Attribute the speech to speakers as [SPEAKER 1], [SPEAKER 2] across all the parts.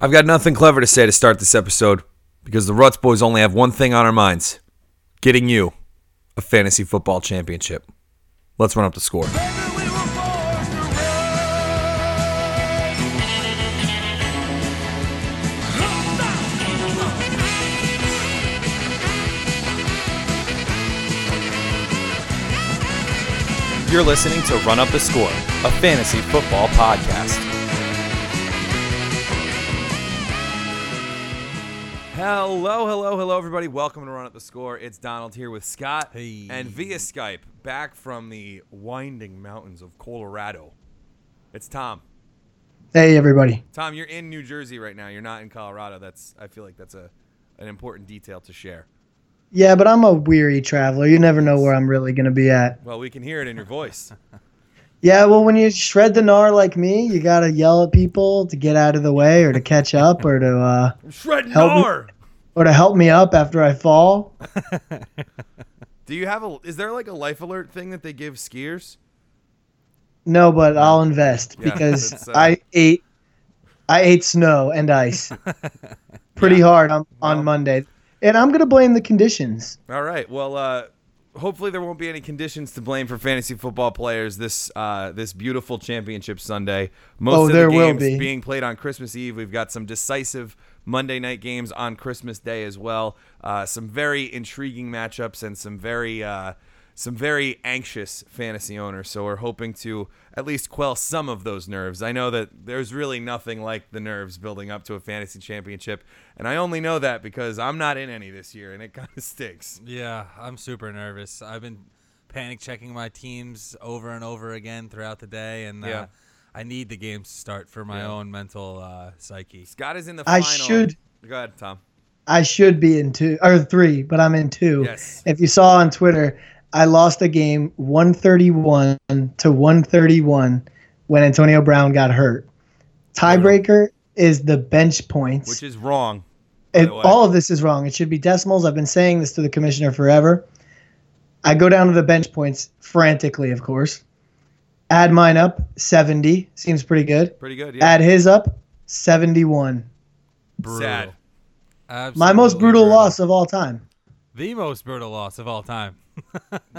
[SPEAKER 1] I've got nothing clever to say to start this episode because the Ruts boys only have one thing on our minds getting you a fantasy football championship. Let's run up the score.
[SPEAKER 2] You're listening to Run Up the Score, a fantasy football podcast.
[SPEAKER 1] Hello, hello, hello, everybody. Welcome to Run Up the Score. It's Donald here with Scott.
[SPEAKER 3] Hey.
[SPEAKER 1] And via Skype, back from the winding mountains of Colorado, it's Tom.
[SPEAKER 4] Hey everybody.
[SPEAKER 1] Tom, you're in New Jersey right now. You're not in Colorado. That's I feel like that's a an important detail to share.
[SPEAKER 4] Yeah, but I'm a weary traveler. You never know where I'm really gonna be at.
[SPEAKER 1] Well, we can hear it in your voice.
[SPEAKER 4] Yeah, well, when you shred the gnar like me, you gotta yell at people to get out of the way or to catch up or to uh,
[SPEAKER 1] Shred
[SPEAKER 4] Help me.
[SPEAKER 1] Nar!
[SPEAKER 4] Or to help me up after I fall.
[SPEAKER 1] Do you have a? Is there like a life alert thing that they give skiers?
[SPEAKER 4] No, but I'll invest
[SPEAKER 1] Yeah,
[SPEAKER 4] because
[SPEAKER 1] uh,
[SPEAKER 4] I ate I ate snow and ice pretty hard on,
[SPEAKER 1] Well-
[SPEAKER 4] on Monday, and I'm gonna blame the conditions.
[SPEAKER 1] All right. Well, uh, hopefully there won't be any conditions to blame for fantasy football players this uh, this beautiful championship Sunday. Most
[SPEAKER 4] Oh,
[SPEAKER 1] of the
[SPEAKER 4] will
[SPEAKER 1] games
[SPEAKER 4] be.
[SPEAKER 1] being played on Christmas Eve. We've got some decisive Monday night games on Christmas Day as well. Uh, some very intriguing matchups and some very uh, some very anxious fantasy owners. So we're hoping to at least quell some of those nerves. I know that there's really nothing like the nerves building up to a fantasy championship, and I only know that because I'm not in any this year, and it kind of stinks.
[SPEAKER 3] Yeah, I'm super nervous. I've been panic checking my teams over and over again throughout the day, and
[SPEAKER 1] Yeah.
[SPEAKER 3] uh, I need the games to start for my
[SPEAKER 1] Yeah.
[SPEAKER 3] own mental uh, psyche.
[SPEAKER 1] Scott is in the
[SPEAKER 4] I
[SPEAKER 1] final.
[SPEAKER 4] should-
[SPEAKER 1] Go ahead, Tom.
[SPEAKER 4] I should be in two or three, but I'm in two.
[SPEAKER 1] Yes.
[SPEAKER 4] If you saw on Twitter, I lost a game 131 to 131 when Antonio Brown got hurt. Tiebreaker is the bench points.
[SPEAKER 1] Which is wrong. by
[SPEAKER 4] And all of this is wrong. It should be decimals. I've been saying this to the commissioner forever. I go down to the bench points frantically, of course. Add mine up, 70. Seems pretty good.
[SPEAKER 1] Pretty good. Yeah.
[SPEAKER 4] Add his up, 71.
[SPEAKER 1] Sad.
[SPEAKER 4] My most
[SPEAKER 3] Absolutely
[SPEAKER 4] brutal loss of all time.
[SPEAKER 3] The most brutal loss of all time.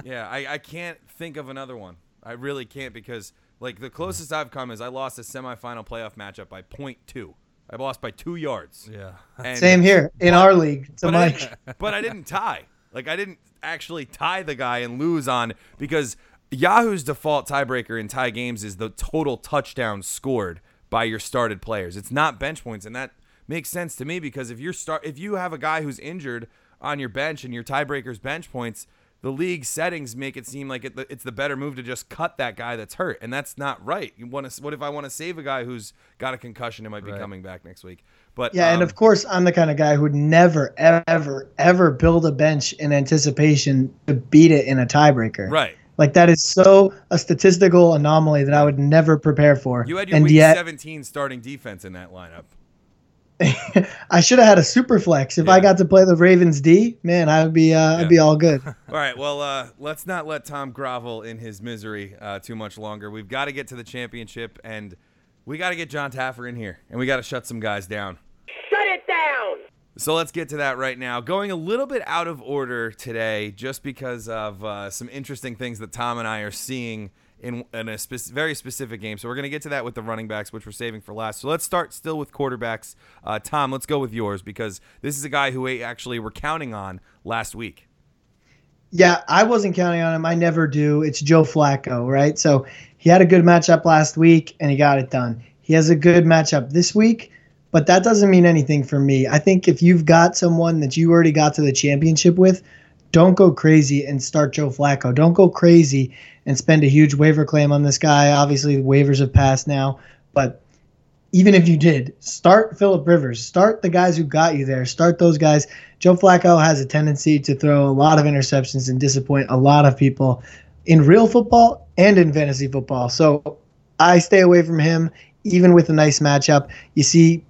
[SPEAKER 1] Yeah, I, I can't think of another one. I really can't because like the closest I've come is I lost a semifinal playoff matchup by point two. I lost by two yards.
[SPEAKER 3] Yeah.
[SPEAKER 1] And,
[SPEAKER 4] Same here in our league. To
[SPEAKER 1] But
[SPEAKER 4] Mike.
[SPEAKER 1] didn't, but I didn't tie. Like I didn't actually tie the guy and lose on because Yahoo's default tiebreaker in tie games is the total touchdowns scored by your started players. It's not bench points, and that makes sense to me because if you're start if you have a guy who's injured on your bench and your tiebreaker's bench points, the league settings make it seem like it, it's the better move to just cut that guy that's hurt, and that's not right. You want to what if I want to save a guy who's got a concussion and might be
[SPEAKER 3] Right.
[SPEAKER 1] coming back next week? But
[SPEAKER 4] Yeah, and
[SPEAKER 1] um,
[SPEAKER 4] of course, I'm the kind of guy who'd never, ever, ever build a bench in anticipation to beat it in a tiebreaker.
[SPEAKER 1] right.
[SPEAKER 4] Like that is so a statistical anomaly that I would never prepare for.
[SPEAKER 1] You had your
[SPEAKER 4] and
[SPEAKER 1] week
[SPEAKER 4] yet,
[SPEAKER 1] 17 starting defense in that lineup.
[SPEAKER 4] I should have had a super flex. If
[SPEAKER 1] Yeah.
[SPEAKER 4] I got to play the Ravens D, man, I would be uh,
[SPEAKER 1] Yeah.
[SPEAKER 4] I'd be all good.
[SPEAKER 1] All right, well, uh, let's not let Tom grovel in his misery uh, too much longer. We've got to get to the championship, and we got to get John Taffer in here, and we got to shut some guys down.
[SPEAKER 5] Shut it down!
[SPEAKER 1] So let's get to that right now. Going a little bit out of order today, just because of uh, some interesting things that Tom and I are seeing in, in a spec- very specific game. So we're going to get to that with the running backs, which we're saving for last. So let's start still with quarterbacks. Uh, Tom, let's go with yours because this is a guy who we actually were counting on last week.
[SPEAKER 4] Yeah, I wasn't counting on him. I never do. It's Joe Flacco, right? So he had a good matchup last week and he got it done. He has a good matchup this week, but that doesn't mean anything for me. I think if you've got someone that you already got to the championship with, don't go crazy and start Joe Flacco. Don't go crazy and spend a huge waiver claim on this guy. Obviously, the waivers have passed now, but even if you did, start Philip Rivers. Start the guys who got you there. Start those guys. Joe Flacco has a tendency to throw a lot of interceptions and disappoint a lot of people in real football and in fantasy football. So I stay away from him, even with a nice matchup. You see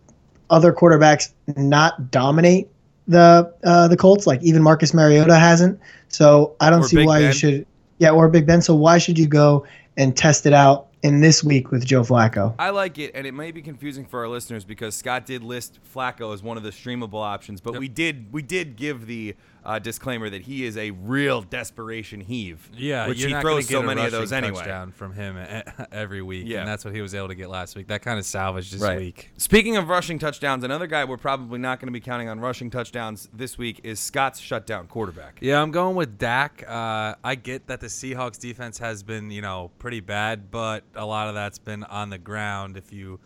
[SPEAKER 4] other quarterbacks not dominate the uh, the Colts, like even Marcus Mariota hasn't. So I don't
[SPEAKER 1] Or
[SPEAKER 4] see
[SPEAKER 1] Big
[SPEAKER 4] why
[SPEAKER 1] Ben.
[SPEAKER 4] you should. Yeah, or Big Ben. So why should you go and test it out in this week with Joe Flacco.
[SPEAKER 1] I like it, and it may be confusing for our listeners because Scott did list Flacco as one of the streamable options, but we did we did give the uh, disclaimer that he is a real desperation heave.
[SPEAKER 3] Yeah,
[SPEAKER 1] which he throws so many of those anyway.
[SPEAKER 3] touchdown from him every week,
[SPEAKER 1] Yeah.
[SPEAKER 3] and that's what he was able to get last week. That kind of salvaged this
[SPEAKER 1] Right.
[SPEAKER 3] week.
[SPEAKER 1] Speaking of rushing touchdowns, another guy we're probably not going to be counting on rushing touchdowns this week is Scott's shutdown quarterback.
[SPEAKER 3] Yeah, I'm going with Dak. Uh, I get that the Seahawks defense has been, you know, pretty bad, but a lot of that's been on the ground. If you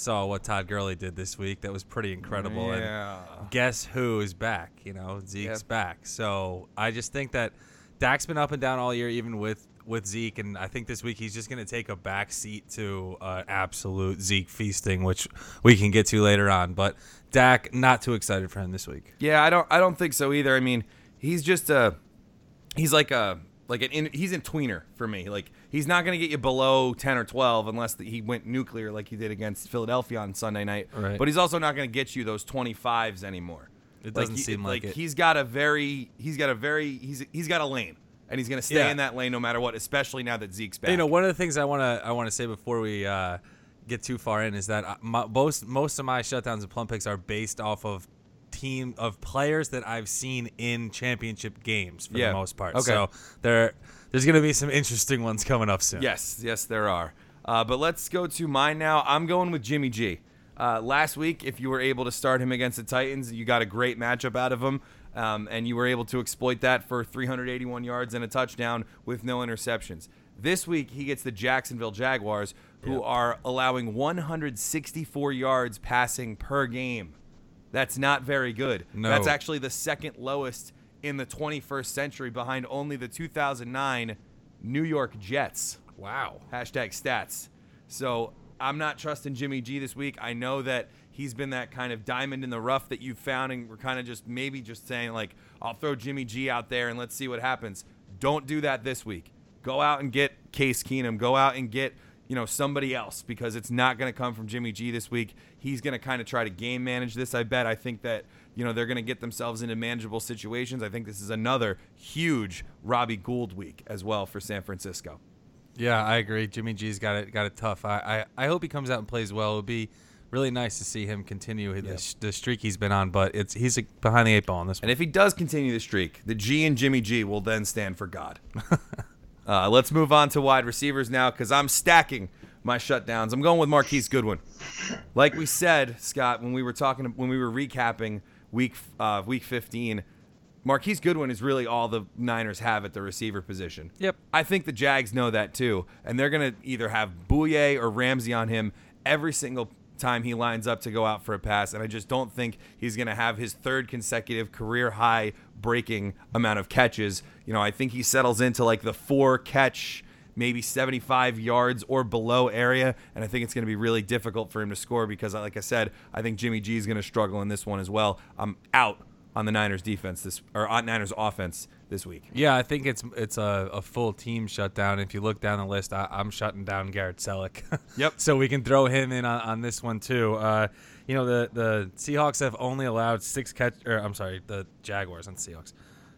[SPEAKER 3] saw what Todd Gurley did this week, that was pretty incredible.
[SPEAKER 1] Yeah.
[SPEAKER 3] And guess who is back? You know, Zeke's
[SPEAKER 1] Yep.
[SPEAKER 3] back. So I just think that Dak's been up and down all year, even with with Zeke, and I think this week he's just going to take a back seat to uh, absolute Zeke feasting, which we can get to later on. But Dak, not too excited for him this week.
[SPEAKER 1] Yeah, I don't I don't think so either. I mean, he's just a he's like a like an in, he's in tweener for me. Like he's not going to get you below 10 or 12 unless the, he went nuclear like he did against Philadelphia on Sunday night.
[SPEAKER 3] Right.
[SPEAKER 1] But he's also not going to get you those 25s anymore.
[SPEAKER 3] It doesn't
[SPEAKER 1] he-
[SPEAKER 3] seem like it.
[SPEAKER 1] he's got a very he's got a very he's he's got a lane and he's going to stay
[SPEAKER 3] Yeah.
[SPEAKER 1] in that lane no matter what, especially now that Zeke's back.
[SPEAKER 3] You know, one of the things I want to I want to say before we uh, get too far in is that my, most most of my shutdowns and plum picks are based off of team of players that I've seen in championship games for
[SPEAKER 1] Yeah.
[SPEAKER 3] the most part.
[SPEAKER 1] Okay.
[SPEAKER 3] So there there's going to be some interesting ones coming up soon.
[SPEAKER 1] Yes, yes, there are. Uh, but let's go to mine now. I'm going with Jimmy G. Uh, last week, if you were able to start him against the Titans, you got a great matchup out of him, um, and you were able to exploit that for 381 yards and a touchdown with no interceptions. This week, he gets the Jacksonville Jaguars, who are allowing 164 yards passing per game. That's not very good.
[SPEAKER 3] No.
[SPEAKER 1] That's actually the second lowest in the 21st century, behind only the 2009 New York Jets.
[SPEAKER 3] Wow.
[SPEAKER 1] Hashtag stats. So I'm not trusting Jimmy G this week. I know that he's been that kind of diamond in the rough that you've found, and we're kind of just maybe just saying, like, I'll throw Jimmy G out there and let's see what happens. Don't do that this week. Go out and get Case Keenum. Go out and get, you know, somebody else because it's not going to come from Jimmy G this week. He's going to kind of try to game manage this, I bet. I think that, you know, they're going to get themselves into manageable situations. I think this is another huge Robbie Gould week as well for San Francisco.
[SPEAKER 3] Yeah, I agree. Jimmy G's got it got it tough. I, I, I hope he comes out and plays well. It would be really nice to see him continue the, sh- the streak he's been on, but it's he's behind the eight ball on this one.
[SPEAKER 1] And if he does continue the streak, the G and Jimmy G will then stand for God. uh, let's move on to wide receivers now because I'm stacking my shutdowns. I'm going with Marquise Goodwin. Like we said, Scott, when we were talking, when we were recapping week uh, week 15, Marquise Goodwin is really all the Niners have at the receiver position.
[SPEAKER 3] Yep.
[SPEAKER 1] I think the Jags know that too, and they're going to either have Bouye or Ramsey on him every single time he lines up to go out for a pass, and I just don't think he's going to have his third consecutive career high breaking amount of catches. You know, I think he settles into like the four catch, maybe 75 yards or below area, and I think it's going to be really difficult for him to score because, like I said, I think Jimmy G is going to struggle in this one as well. I'm out on the Niners defense this or on Niners offense this week.
[SPEAKER 3] Yeah, I think it's it's a, a full team shutdown. If you look down the list, I, I'm shutting down Garrett Celek.
[SPEAKER 1] Yep.
[SPEAKER 3] so we can throw him in on, on this one too. Uh, you know the the Seahawks have only allowed six catch. Or I'm sorry, the Jaguars and Seahawks.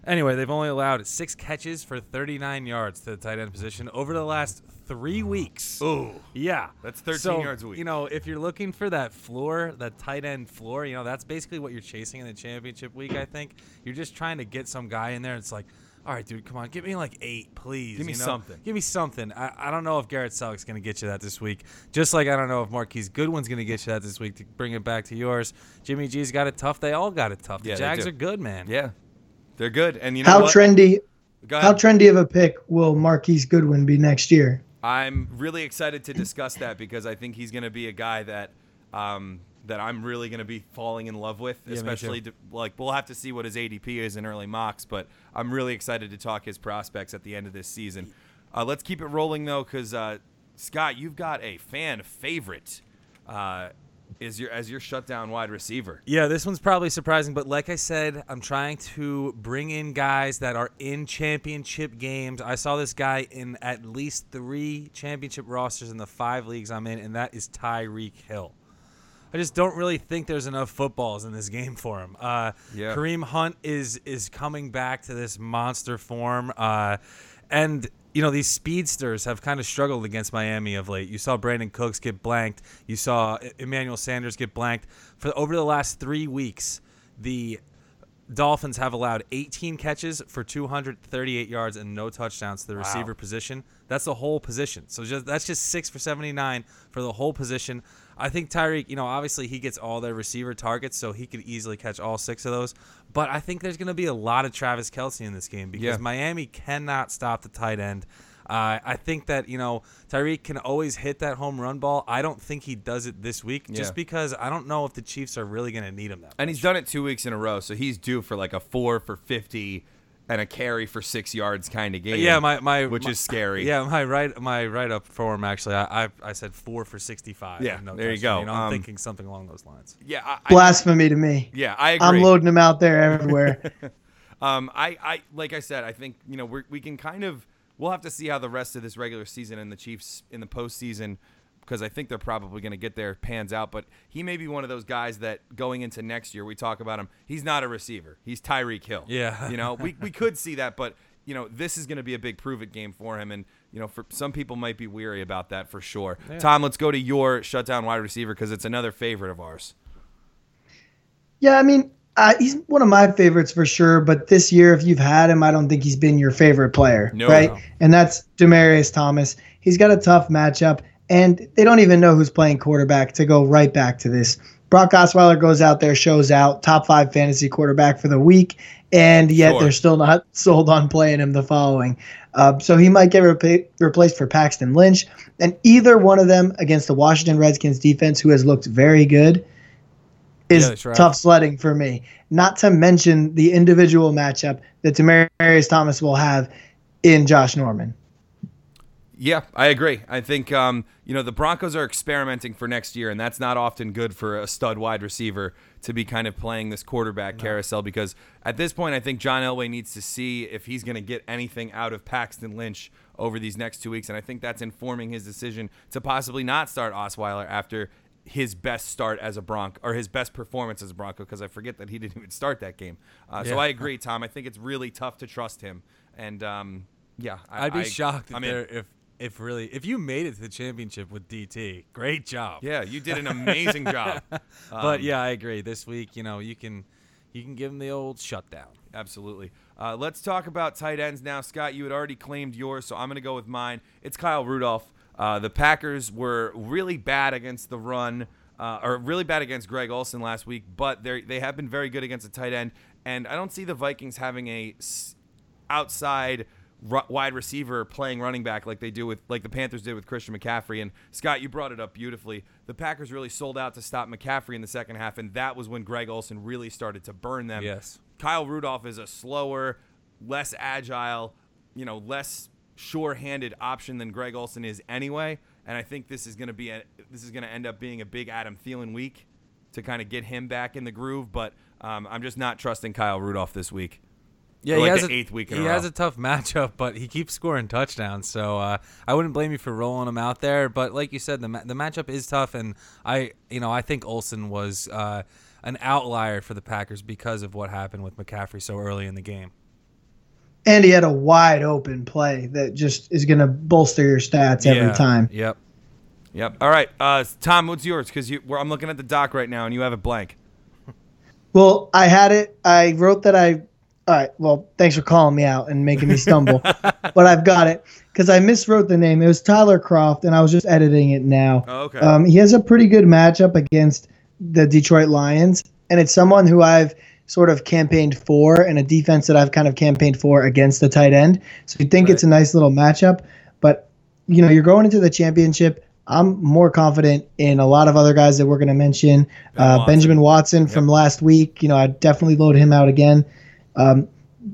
[SPEAKER 3] Anyway, they've only allowed six catches for 39 yards to the tight end position over the last three weeks.
[SPEAKER 1] Ooh.
[SPEAKER 3] Yeah,
[SPEAKER 1] That's 13
[SPEAKER 3] So,
[SPEAKER 1] yards a week.
[SPEAKER 3] You know, if you're looking for that floor, that tight end floor, you know, that's basically what you're chasing in the championship week. I think you're just trying to get some guy in there. It's like, all right, dude, come on, give me like eight, please.
[SPEAKER 1] Give me
[SPEAKER 3] you know?
[SPEAKER 1] something.
[SPEAKER 3] Give me something. I, I don't know if Garrett Celek's going to get you that this week. Just like I don't know if Marquise Goodwin's going to get you that this week. To bring it back to yours, Jimmy G's got it tough. They all got it tough. The
[SPEAKER 1] Yeah,
[SPEAKER 3] Jags are good, man.
[SPEAKER 1] Yeah, they're good. And you know
[SPEAKER 4] How
[SPEAKER 1] what?
[SPEAKER 4] trendy? How trendy of a pick will Marquise Goodwin be next year?
[SPEAKER 1] I'm really excited to discuss that because I think he's going to be a guy that um, that I'm really going to be falling in love with.
[SPEAKER 3] me
[SPEAKER 1] especially to, like we'll have to see what his ADP is in early mocks, but I'm really excited to talk his prospects at the end of this season. Uh, let's keep it rolling though, because uh, Scott, you've got a fan favorite. Uh, is your as your shutdown wide receiver?
[SPEAKER 3] Yeah, this one's probably surprising, but like I said, I'm trying to bring in guys that are in championship games. I saw this guy in at least three championship rosters in the five leagues I'm in, and that is Tyreek Hill. I just don't really think there's enough footballs in this game for him. Uh,
[SPEAKER 1] Yeah.
[SPEAKER 3] Kareem Hunt is is coming back to this monster form, uh, And you know these speedsters have kind of struggled against Miami of late. You saw Brandin Cooks get blanked. You saw Emmanuel Sanders get blanked. For over the last three weeks, the Dolphins have allowed 18 catches for 238 yards and no touchdowns to the receiver position. That's the whole position. So just that's just six for 79 for the whole position. I think Tyreek, you know, obviously he gets all their receiver targets, so he could easily catch all six of those. But I think there's going to be a lot of Travis Kelce in this game because
[SPEAKER 1] Yeah.
[SPEAKER 3] Miami cannot stop the tight end. Uh, I think that you know Tyreek can always hit that home run ball. I don't think he does it this week,
[SPEAKER 1] Yeah.
[SPEAKER 3] just because I don't know if the Chiefs are really going to need him that.
[SPEAKER 1] And he's done it two weeks in a row, so he's due for like a four for fifty and a carry for six yards kind of game.
[SPEAKER 3] Yeah, my my
[SPEAKER 1] which
[SPEAKER 3] my-
[SPEAKER 1] is scary.
[SPEAKER 3] Yeah, my right my write up for him actually. I I, I said four for sixty five.
[SPEAKER 1] Yeah,
[SPEAKER 3] no
[SPEAKER 1] there you go.
[SPEAKER 3] You know, I'm
[SPEAKER 1] Um,
[SPEAKER 3] thinking something along those lines.
[SPEAKER 1] yeah, I, I,
[SPEAKER 4] Blasphemy to me.
[SPEAKER 1] yeah, I agree.
[SPEAKER 4] I'm loading them out there everywhere.
[SPEAKER 1] Um, I, I, like I said, I think you know we we can kind of we'll have to see how the rest of this regular season and the Chiefs in the postseason because I think they're probably going to get their pans out. But he may be one of those guys that going into next year we talk about him. He's not a receiver. He's Tyreek Hill.
[SPEAKER 3] Yeah.
[SPEAKER 1] you know we we could see that, but you know this is going to be a big prove it game for him, and you know for some people might be weary about that for sure. Tom, let's go to your shutdown wide receiver because it's another favorite of ours.
[SPEAKER 4] Yeah, I mean, uh, he's one of my favorites for sure. But this year, if you've had him, I don't think he's been your favorite player,
[SPEAKER 1] No.
[SPEAKER 4] right?
[SPEAKER 1] No.
[SPEAKER 4] And that's Demaryius Thomas. He's got a tough matchup, and they don't even know who's playing quarterback. To go right back to this, Brock Osweiler goes out there, shows out, top five fantasy quarterback for the week, and yet
[SPEAKER 1] Sure.
[SPEAKER 4] they're still not sold on playing him the following. Uh, so he might get replaced for Paxton Lynch, and either one of them against the Washington Redskins defense, who has looked very good, is
[SPEAKER 3] Yeah, right.
[SPEAKER 4] tough sledding for me. Not to mention the individual matchup that Demaryius Thomas will have in Josh Norman.
[SPEAKER 1] Yeah, I agree. I think um, you know the Broncos are experimenting for next year, and that's not often good for a stud wide receiver to be kind of playing this quarterback carousel. Because at this point, I think John Elway needs to see if he's going to get anything out of Paxton Lynch over these next two weeks, and I think that's informing his decision to possibly not start Osweiler after his best start as a Bronco or his best performance as a Bronco. Because I forget that he didn't even start that game. Uh, So I agree, Tom. I think it's really tough to trust him, and um, yeah, I,
[SPEAKER 3] I'd be
[SPEAKER 1] I-
[SPEAKER 3] shocked
[SPEAKER 1] in.
[SPEAKER 3] there, if if really if you made it to the championship with DT. Great job.
[SPEAKER 1] Yeah, you did an amazing job.
[SPEAKER 3] but
[SPEAKER 1] Um,
[SPEAKER 3] yeah, I agree. This week, you know, you can you can give him the old shutdown.
[SPEAKER 1] Absolutely. Uh, let's talk about tight ends now. Scott, you had already claimed yours, so I'm going to go with mine. It's Kyle Rudolph. Uh, the Packers were really bad against the run, uh, or really bad against Greg Olsen last week, but they they have been very good against the tight end. And I don't see the Vikings having a s- outside ru- wide receiver playing running back like they do with like the Panthers did with Christian McCaffrey. And Scott, you brought it up beautifully. The Packers really sold out to stop McCaffrey in the second half, and that was when Greg Olsen really started to burn them.
[SPEAKER 3] Yes.
[SPEAKER 1] Kyle Rudolph is a slower, less agile, you know, less sure-handed option than Greg Olsen is anyway. And I think this is going to be a this is going to end up being a big Adam Thielen week to kind of get him back in the groove. But um, I'm just not trusting Kyle Rudolph this week.
[SPEAKER 3] Yeah,
[SPEAKER 1] For,
[SPEAKER 3] he
[SPEAKER 1] like,
[SPEAKER 3] has
[SPEAKER 1] the
[SPEAKER 3] a,
[SPEAKER 1] eighth week in
[SPEAKER 3] he
[SPEAKER 1] a
[SPEAKER 3] has a tough matchup, but he keeps scoring touchdowns. So uh, I wouldn't blame you for rolling him out there. But like you said, the ma- the matchup is tough, and I you know I think Olsen was uh, an outlier for the Packers because of what happened with McCaffrey so early in the game.
[SPEAKER 4] And he had a wide open play that just is going to bolster your stats every
[SPEAKER 3] Yeah.
[SPEAKER 4] time.
[SPEAKER 3] Yep.
[SPEAKER 1] Yep. All right, uh, Tom, what's yours? Because you, I'm looking at the doc right now, and you have it blank.
[SPEAKER 4] Well, I had it. I wrote that I. All right. Well, thanks for calling me out and making me stumble. but I've got it because I miswrote the name. It was Tyler Kroft, and I was just editing it now.
[SPEAKER 1] Oh, okay.
[SPEAKER 4] Um, he has a pretty good matchup against the Detroit Lions, and it's someone who I've sort of campaigned for and a defense that I've kind of campaigned for against the tight end. So you think it's a nice little matchup, but you know you're going into the championship. I'm more confident in a lot of other guys that we're going to mention.
[SPEAKER 1] Ben
[SPEAKER 4] uh,
[SPEAKER 1] Watson.
[SPEAKER 4] Benjamin Watson from last week. You know, I'd definitely load him out again. Um,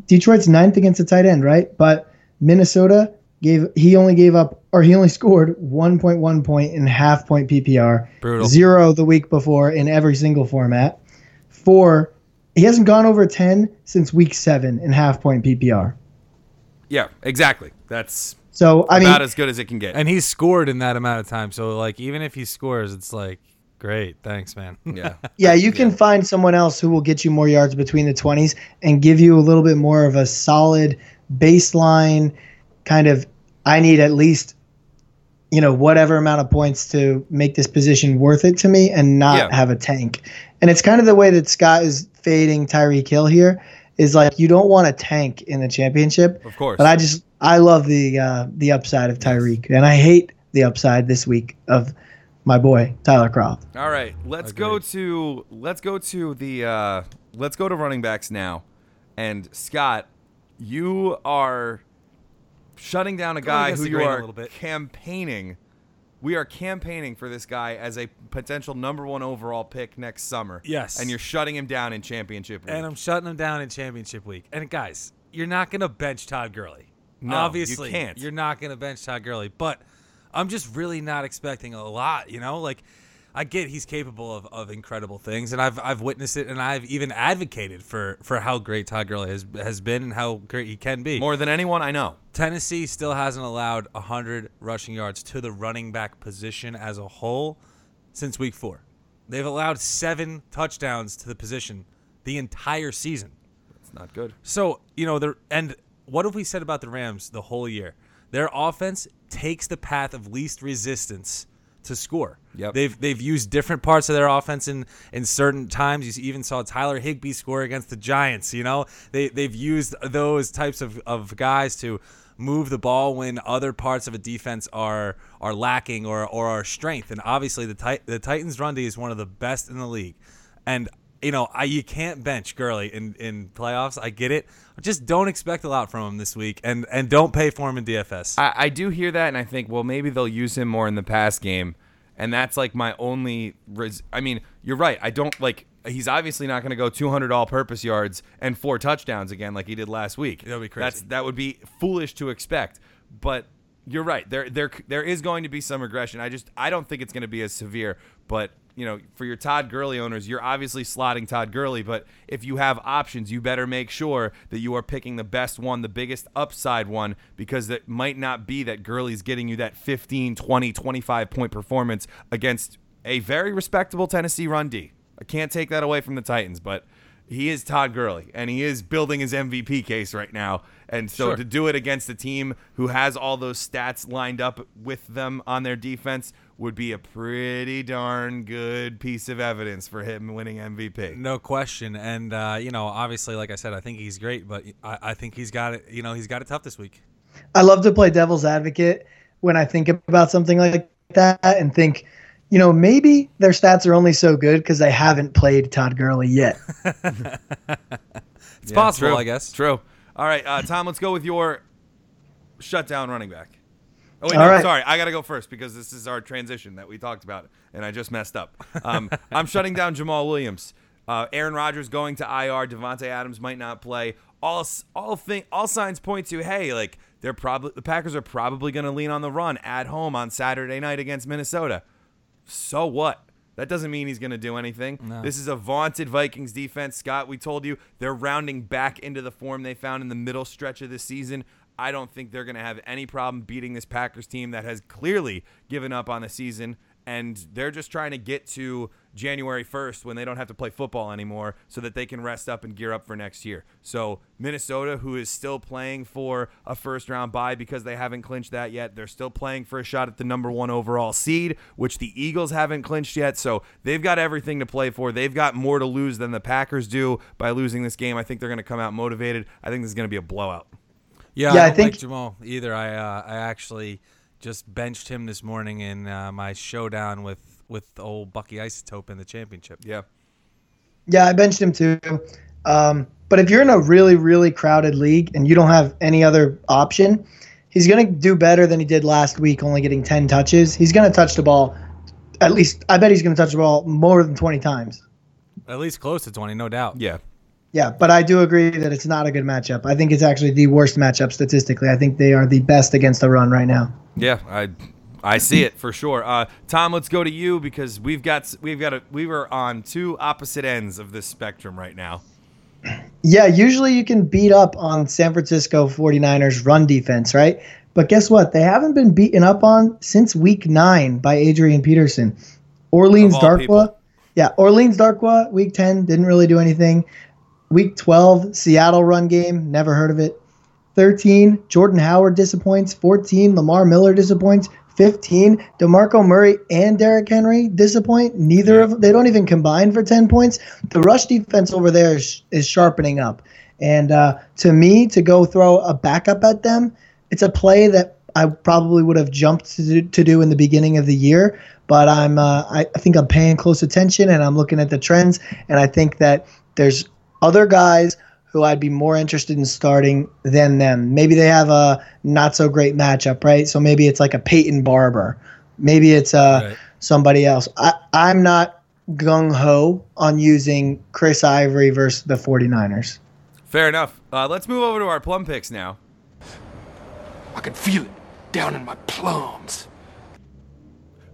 [SPEAKER 4] Detroit's ninth against the tight end, right? But Minnesota gave he only gave up or he only scored 1.1 point in half point PPR,
[SPEAKER 3] Brutal.
[SPEAKER 4] zero the week before in every single format. Four, he hasn't gone over 10 since week seven in half point PPR.
[SPEAKER 1] yeah, exactly. That's
[SPEAKER 4] So I mean,
[SPEAKER 1] about as good as it can get.
[SPEAKER 3] And he's scored in that amount of time. So like even if he scores, it's like great, thanks, man.
[SPEAKER 1] yeah.
[SPEAKER 4] Yeah, you can find someone else who will get you more yards between the 20s and give you a little bit more of a solid baseline kind of I need at least you know whatever amount of points to make this position worth it to me and not
[SPEAKER 1] Yeah.
[SPEAKER 4] have a tank. And it's kind of the way that Scott is fading Tyreek Hill here is like you don't want a tank in the championship.
[SPEAKER 1] Of course.
[SPEAKER 4] But I just I love the uh, the upside of Tyreek, and I hate the upside this week of my boy Tyler Kroft.
[SPEAKER 1] All right, let's go to let's go to the uh, let's go to running backs now. And Scott, you are shutting down a guy who you
[SPEAKER 3] grain a
[SPEAKER 1] are
[SPEAKER 3] little bit.
[SPEAKER 1] campaigning. We are campaigning for this guy as a potential number one overall pick next summer.
[SPEAKER 3] Yes.
[SPEAKER 1] and you're shutting him down in championship. Week.
[SPEAKER 3] And I'm shutting him down in championship week. And guys, you're not gonna bench Todd Gurley.
[SPEAKER 1] No,
[SPEAKER 3] Obviously, you
[SPEAKER 1] can't.
[SPEAKER 3] You're not gonna bench Todd Gurley, but I'm just really not expecting a lot. You know, like I get he's capable of, of incredible things, and I've I've witnessed it, and I've even advocated for for how great Todd Gurley has has been and how great he can be.
[SPEAKER 1] more than anyone I know.
[SPEAKER 3] Tennessee still hasn't allowed 100 rushing yards to the running back position as a whole since week four. They've allowed seven touchdowns to the position the entire season.
[SPEAKER 1] That's not good.
[SPEAKER 3] So, you know, the and what have we said about the Rams the whole year? Their offense takes the path of least resistance to score.
[SPEAKER 1] Yep.
[SPEAKER 3] They've they've used different parts of their offense in in certain times. You even saw Tyler Higbee score against the Giants, you know? They they've used those types of, of guys to move the ball when other parts of a defense are are lacking or or are strength. And obviously the Tit- the Titans run D is one of the best in the league. And you know, I you can't bench Gurley in, in playoffs. I get it. Just don't expect a lot from him this week, and and don't pay for him in DFS.
[SPEAKER 1] I, I do hear that, and I think, well, maybe they'll use him more in the pass game, and that's like my only. Res- I mean, you're right. I don't like. He's obviously not going to go 200 all-purpose yards and four touchdowns again like he did last week.
[SPEAKER 3] That would be crazy.
[SPEAKER 1] That's that would be foolish to expect. But you're right. There there there is going to be some regression. I just I don't think it's going to be as severe. But you know, for your Todd Gurley owners, you're obviously slotting Todd Gurley. But if you have options, you better make sure that you are picking the best one, the biggest upside one, because it might not be that Gurley's getting you that 15, 20, 25 point performance against a very respectable Tennessee run D. I can't take that away from the Titans, but he is Todd Gurley, and he is building his MVP case right now. And so
[SPEAKER 3] Sure.
[SPEAKER 1] to do it against a team who has all those stats lined up with them on their defense would be a pretty darn good piece of evidence for him winning MVP.
[SPEAKER 3] No question, and uh, you know, obviously, like I said, I think he's great, but I, I think he's got it. You know, he's got it tough this week.
[SPEAKER 4] I love to play devil's advocate when I think about something like that and think, you know, maybe their stats are only so good because they haven't played Todd Gurley yet.
[SPEAKER 3] It's possible,
[SPEAKER 1] true,
[SPEAKER 3] I guess.
[SPEAKER 1] True. All right, uh, Tom, let's go with your shutdown running back. Oh, wait, no,
[SPEAKER 4] right.
[SPEAKER 1] sorry. I got to go first because this is our transition that we talked about, and I just messed up. Um, I'm shutting down Jamaal Williams. Uh, Aaron Rodgers going to IR. Davante Adams might not play. All all thing all signs point to hey, like they're probably the Packers are probably going to lean on the run at home on Saturday night against Minnesota. So what? That doesn't mean he's going to do anything. This is a vaunted Vikings defense. Scott, we told you they're rounding back into the form they found in the middle stretch of this season. I don't think they're going to have any problem beating this Packers team that has clearly given up on the season. And they're just trying to get to January 1st when they don't have to play football anymore so that they can rest up and gear up for next year. So, Minnesota, who is still playing for a first round bye because they haven't clinched that yet, they're still playing for a shot at the number one overall seed, which the Eagles haven't clinched yet. So, they've got everything to play for. They've got more to lose than the Packers do by losing this game. I think they're going to come out motivated. I think this is going to be a blowout.
[SPEAKER 3] Yeah,
[SPEAKER 4] Yeah,
[SPEAKER 3] I
[SPEAKER 4] I
[SPEAKER 3] don't
[SPEAKER 4] think-
[SPEAKER 3] like Jamaal either. I uh, I actually just benched him this morning in uh, my showdown with with old Bucky Isotope in the championship.
[SPEAKER 1] Yeah.
[SPEAKER 4] Yeah, I benched him too. Um, but if you're in a really, really crowded league and you don't have any other option, he's going to do better than he did last week, only getting 10 touches. He's going to touch the ball at least, I bet he's going to touch the ball more than 20 times.
[SPEAKER 3] At least close to twenty, no doubt.
[SPEAKER 1] Yeah.
[SPEAKER 4] Yeah, but I do agree that it's not a good matchup. I think it's actually the worst matchup statistically. I think they are the best against the run right now.
[SPEAKER 1] Yeah, I I see it for sure. Uh, Tom, let's go to you because we've got we've got a we were on two opposite ends of this spectrum right now.
[SPEAKER 4] Yeah, usually you can beat up on San Francisco 49ers run defense, right? But guess what? They haven't been beaten up on since week nine by Adrian Peterson. Orleans Darkwa.
[SPEAKER 1] people.
[SPEAKER 4] Yeah, Orleans Darkwa, week 10, didn't really do anything. Week 12, Seattle run game, never heard of it. 13, Jordan Howard disappoints. 14, Lamar Miller disappoints. 15, DeMarco Murray and Derrick Henry disappoint. Neither of them. they don't even combine for 10 points. The rush defense over there is, is sharpening up. And uh, to me, to go throw a backup at them, it's a play that I probably would have jumped to do, to do in the beginning of the year. But I'm uh, I, I think I'm paying close attention and I'm looking at the trends. And I think that there's other guys who I'd be more interested in starting than them. Maybe they have a not so great matchup, right? So maybe it's like a Peyton Barber. Maybe it's uh,
[SPEAKER 3] Right.
[SPEAKER 4] somebody else. I, I'm not gung ho on using Chris Ivory versus the 49ers.
[SPEAKER 1] Fair enough. Uh, let's move over to our plum picks now.
[SPEAKER 5] I can feel it down in my plums.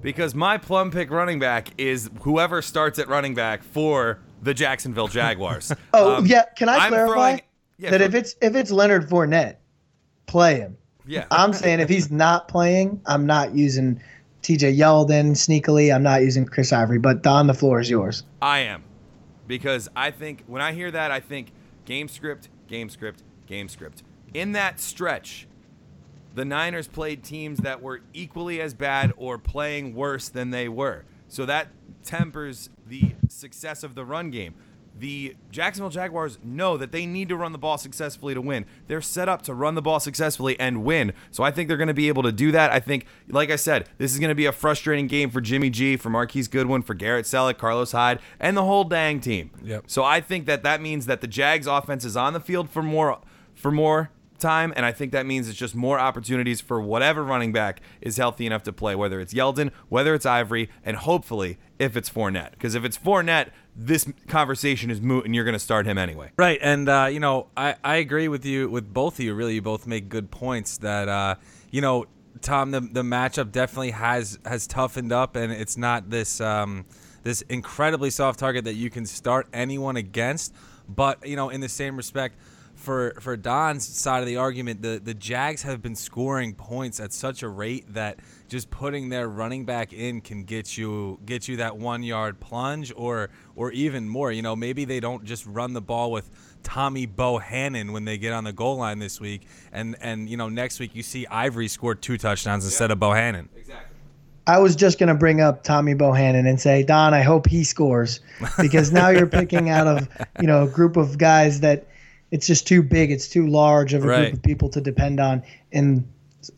[SPEAKER 1] Because my plum pick running back is whoever starts at running back for the Jacksonville Jaguars.
[SPEAKER 4] Oh
[SPEAKER 1] Um,
[SPEAKER 4] yeah, can I
[SPEAKER 1] I'm
[SPEAKER 4] clarify
[SPEAKER 1] throwing- yeah,
[SPEAKER 4] that
[SPEAKER 1] for-
[SPEAKER 4] if it's if it's Leonard Fournette, play him.
[SPEAKER 1] yeah,
[SPEAKER 4] I'm saying if he's not playing, I'm not using T.J. Yeldon sneakily. I'm not using Chris Ivory. But Don, the floor is yours.
[SPEAKER 1] I am because I think when I hear that, I think game script, game script, game script. In that stretch, the Niners played teams that were equally as bad or playing worse than they were. So that tempers the success of the run game. The Jacksonville Jaguars know that they need to run the ball successfully to win. They're set up to run the ball successfully and win. So I think they're going to be able to do that. I think, like I said, this is going to be a frustrating game for Jimmy G, for Marquise Goodwin, for Garrett Celek, Carlos Hyde, and the whole dang team.
[SPEAKER 3] Yep.
[SPEAKER 1] So I think that that means that the Jags offense is on the field for more for more time, and I think that means it's just more opportunities for whatever running back is healthy enough to play, whether it's Yeldon, whether it's Ivory, and hopefully if it's Fournette. Because if it's Fournette, this conversation is moot, and you're going to start him anyway.
[SPEAKER 3] Right, and uh, you know, I, I agree with you with both of you. Really, you both make good points. That uh, you know, Tom, the the matchup definitely has has toughened up, and it's not this um, this incredibly soft target that you can start anyone against. But you know, in the same respect, for for Don's side of the argument, the the Jags have been scoring points at such a rate that just putting their running back in can get you get you that one yard plunge or or even more. You know, maybe they don't just run the ball with Tommy Bohannon when they get on the goal line this week, and and you know next week you see Ivory scored two touchdowns instead of Bohannon.
[SPEAKER 1] Exactly.
[SPEAKER 4] I was just going to bring up Tommy Bohannon and say, Don, I hope he scores because now you're picking out of, you know, a group of guys that it's just too big, it's too large of a
[SPEAKER 3] Right.
[SPEAKER 4] group of people to depend on in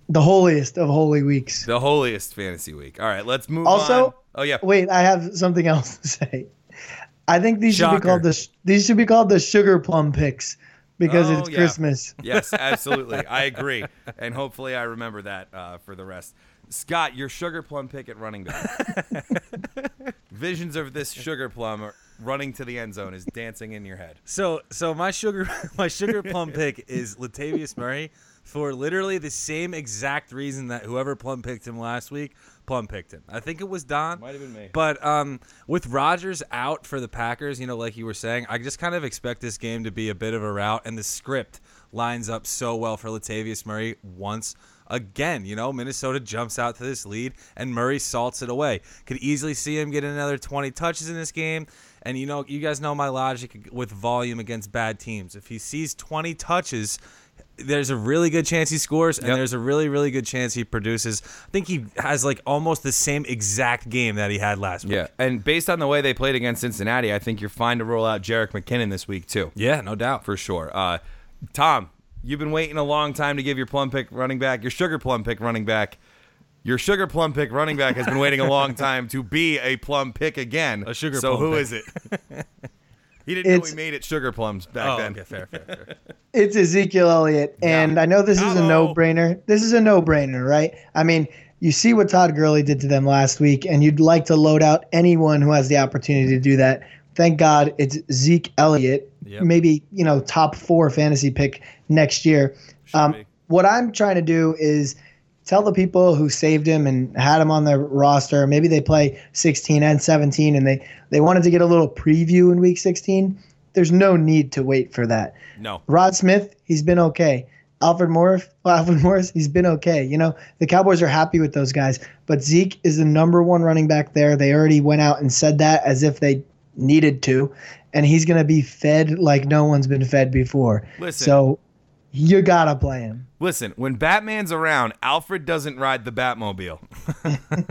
[SPEAKER 4] the holiest of holy weeks.
[SPEAKER 1] The holiest fantasy week. All right, let's move
[SPEAKER 4] Also-
[SPEAKER 1] on. Oh yeah.
[SPEAKER 4] Wait, I have something else to say. I think these should be called the these should be called the sugar plum picks because
[SPEAKER 1] Oh,
[SPEAKER 4] it's
[SPEAKER 1] yeah.
[SPEAKER 4] Christmas.
[SPEAKER 1] Yes, absolutely. I agree. And hopefully I remember that uh, for the rest. Scott, your sugar plum pick at running back. Visions of this sugar plum are running to the end zone is dancing in your head.
[SPEAKER 3] So so my sugar my sugar plum pick is Latavius Murray for literally the same exact reason that whoever plum picked him last week plum picked him. I think it was Don.
[SPEAKER 1] Might have been me.
[SPEAKER 3] But um, with Rodgers out for the Packers, you know, like you were saying, I just kind of expect this game to be a bit of a rout, and the script lines up so well for Latavius Murray once again. You know, Minnesota jumps out to this lead, and Murray salts it away. Could easily see him get another 20 touches in this game. And you know, you guys know my logic with volume against bad teams. If he sees 20 touches, there's a really good chance he scores, and
[SPEAKER 1] Yep.
[SPEAKER 3] there's a really, really good chance he produces. I think he has like almost the same exact game that he had last week.
[SPEAKER 1] Yeah, and based on the way they played against Cincinnati, I think you're fine to roll out Jerick McKinnon this week too,
[SPEAKER 3] Yeah, no doubt.
[SPEAKER 1] for sure. Uh, Tom, you've been waiting a long time to give your plum pick running back, your sugar plum pick running back. Your sugar plum pick running back has been waiting a long time to be a plum pick again.
[SPEAKER 3] A sugar
[SPEAKER 1] So
[SPEAKER 3] plum
[SPEAKER 1] who
[SPEAKER 3] pick.
[SPEAKER 1] is it? he didn't know
[SPEAKER 4] It's-
[SPEAKER 1] we made it sugar plums back
[SPEAKER 3] oh,
[SPEAKER 1] then.
[SPEAKER 3] okay, fair, fair, fair.
[SPEAKER 4] It's Ezekiel Elliott, and I know this is a no-brainer. This is a no-brainer, right? I mean, you see what Todd Gurley did to them last week, and you'd like to load out anyone who has the opportunity to do that. Thank God it's Zeke Elliott,
[SPEAKER 3] Yep.
[SPEAKER 4] maybe you know top four fantasy pick next year. Um, what I'm trying to do is tell the people who saved him and had him on their roster. Maybe they play 16 and 17, and they they wanted to get a little preview in Week 16. There's no need to wait for that.
[SPEAKER 1] No.
[SPEAKER 4] Rod Smith, he's been okay. Alfred Morris, well, Alfred Morris, he's been okay. You know, the Cowboys are happy with those guys, but Zeke is the number one running back there. They already went out and said that as if they needed to, and he's going to be fed like no one's been fed before.
[SPEAKER 1] Listen.
[SPEAKER 4] So you gotta play him.
[SPEAKER 1] Listen, when Batman's around, Alfred doesn't ride the Batmobile.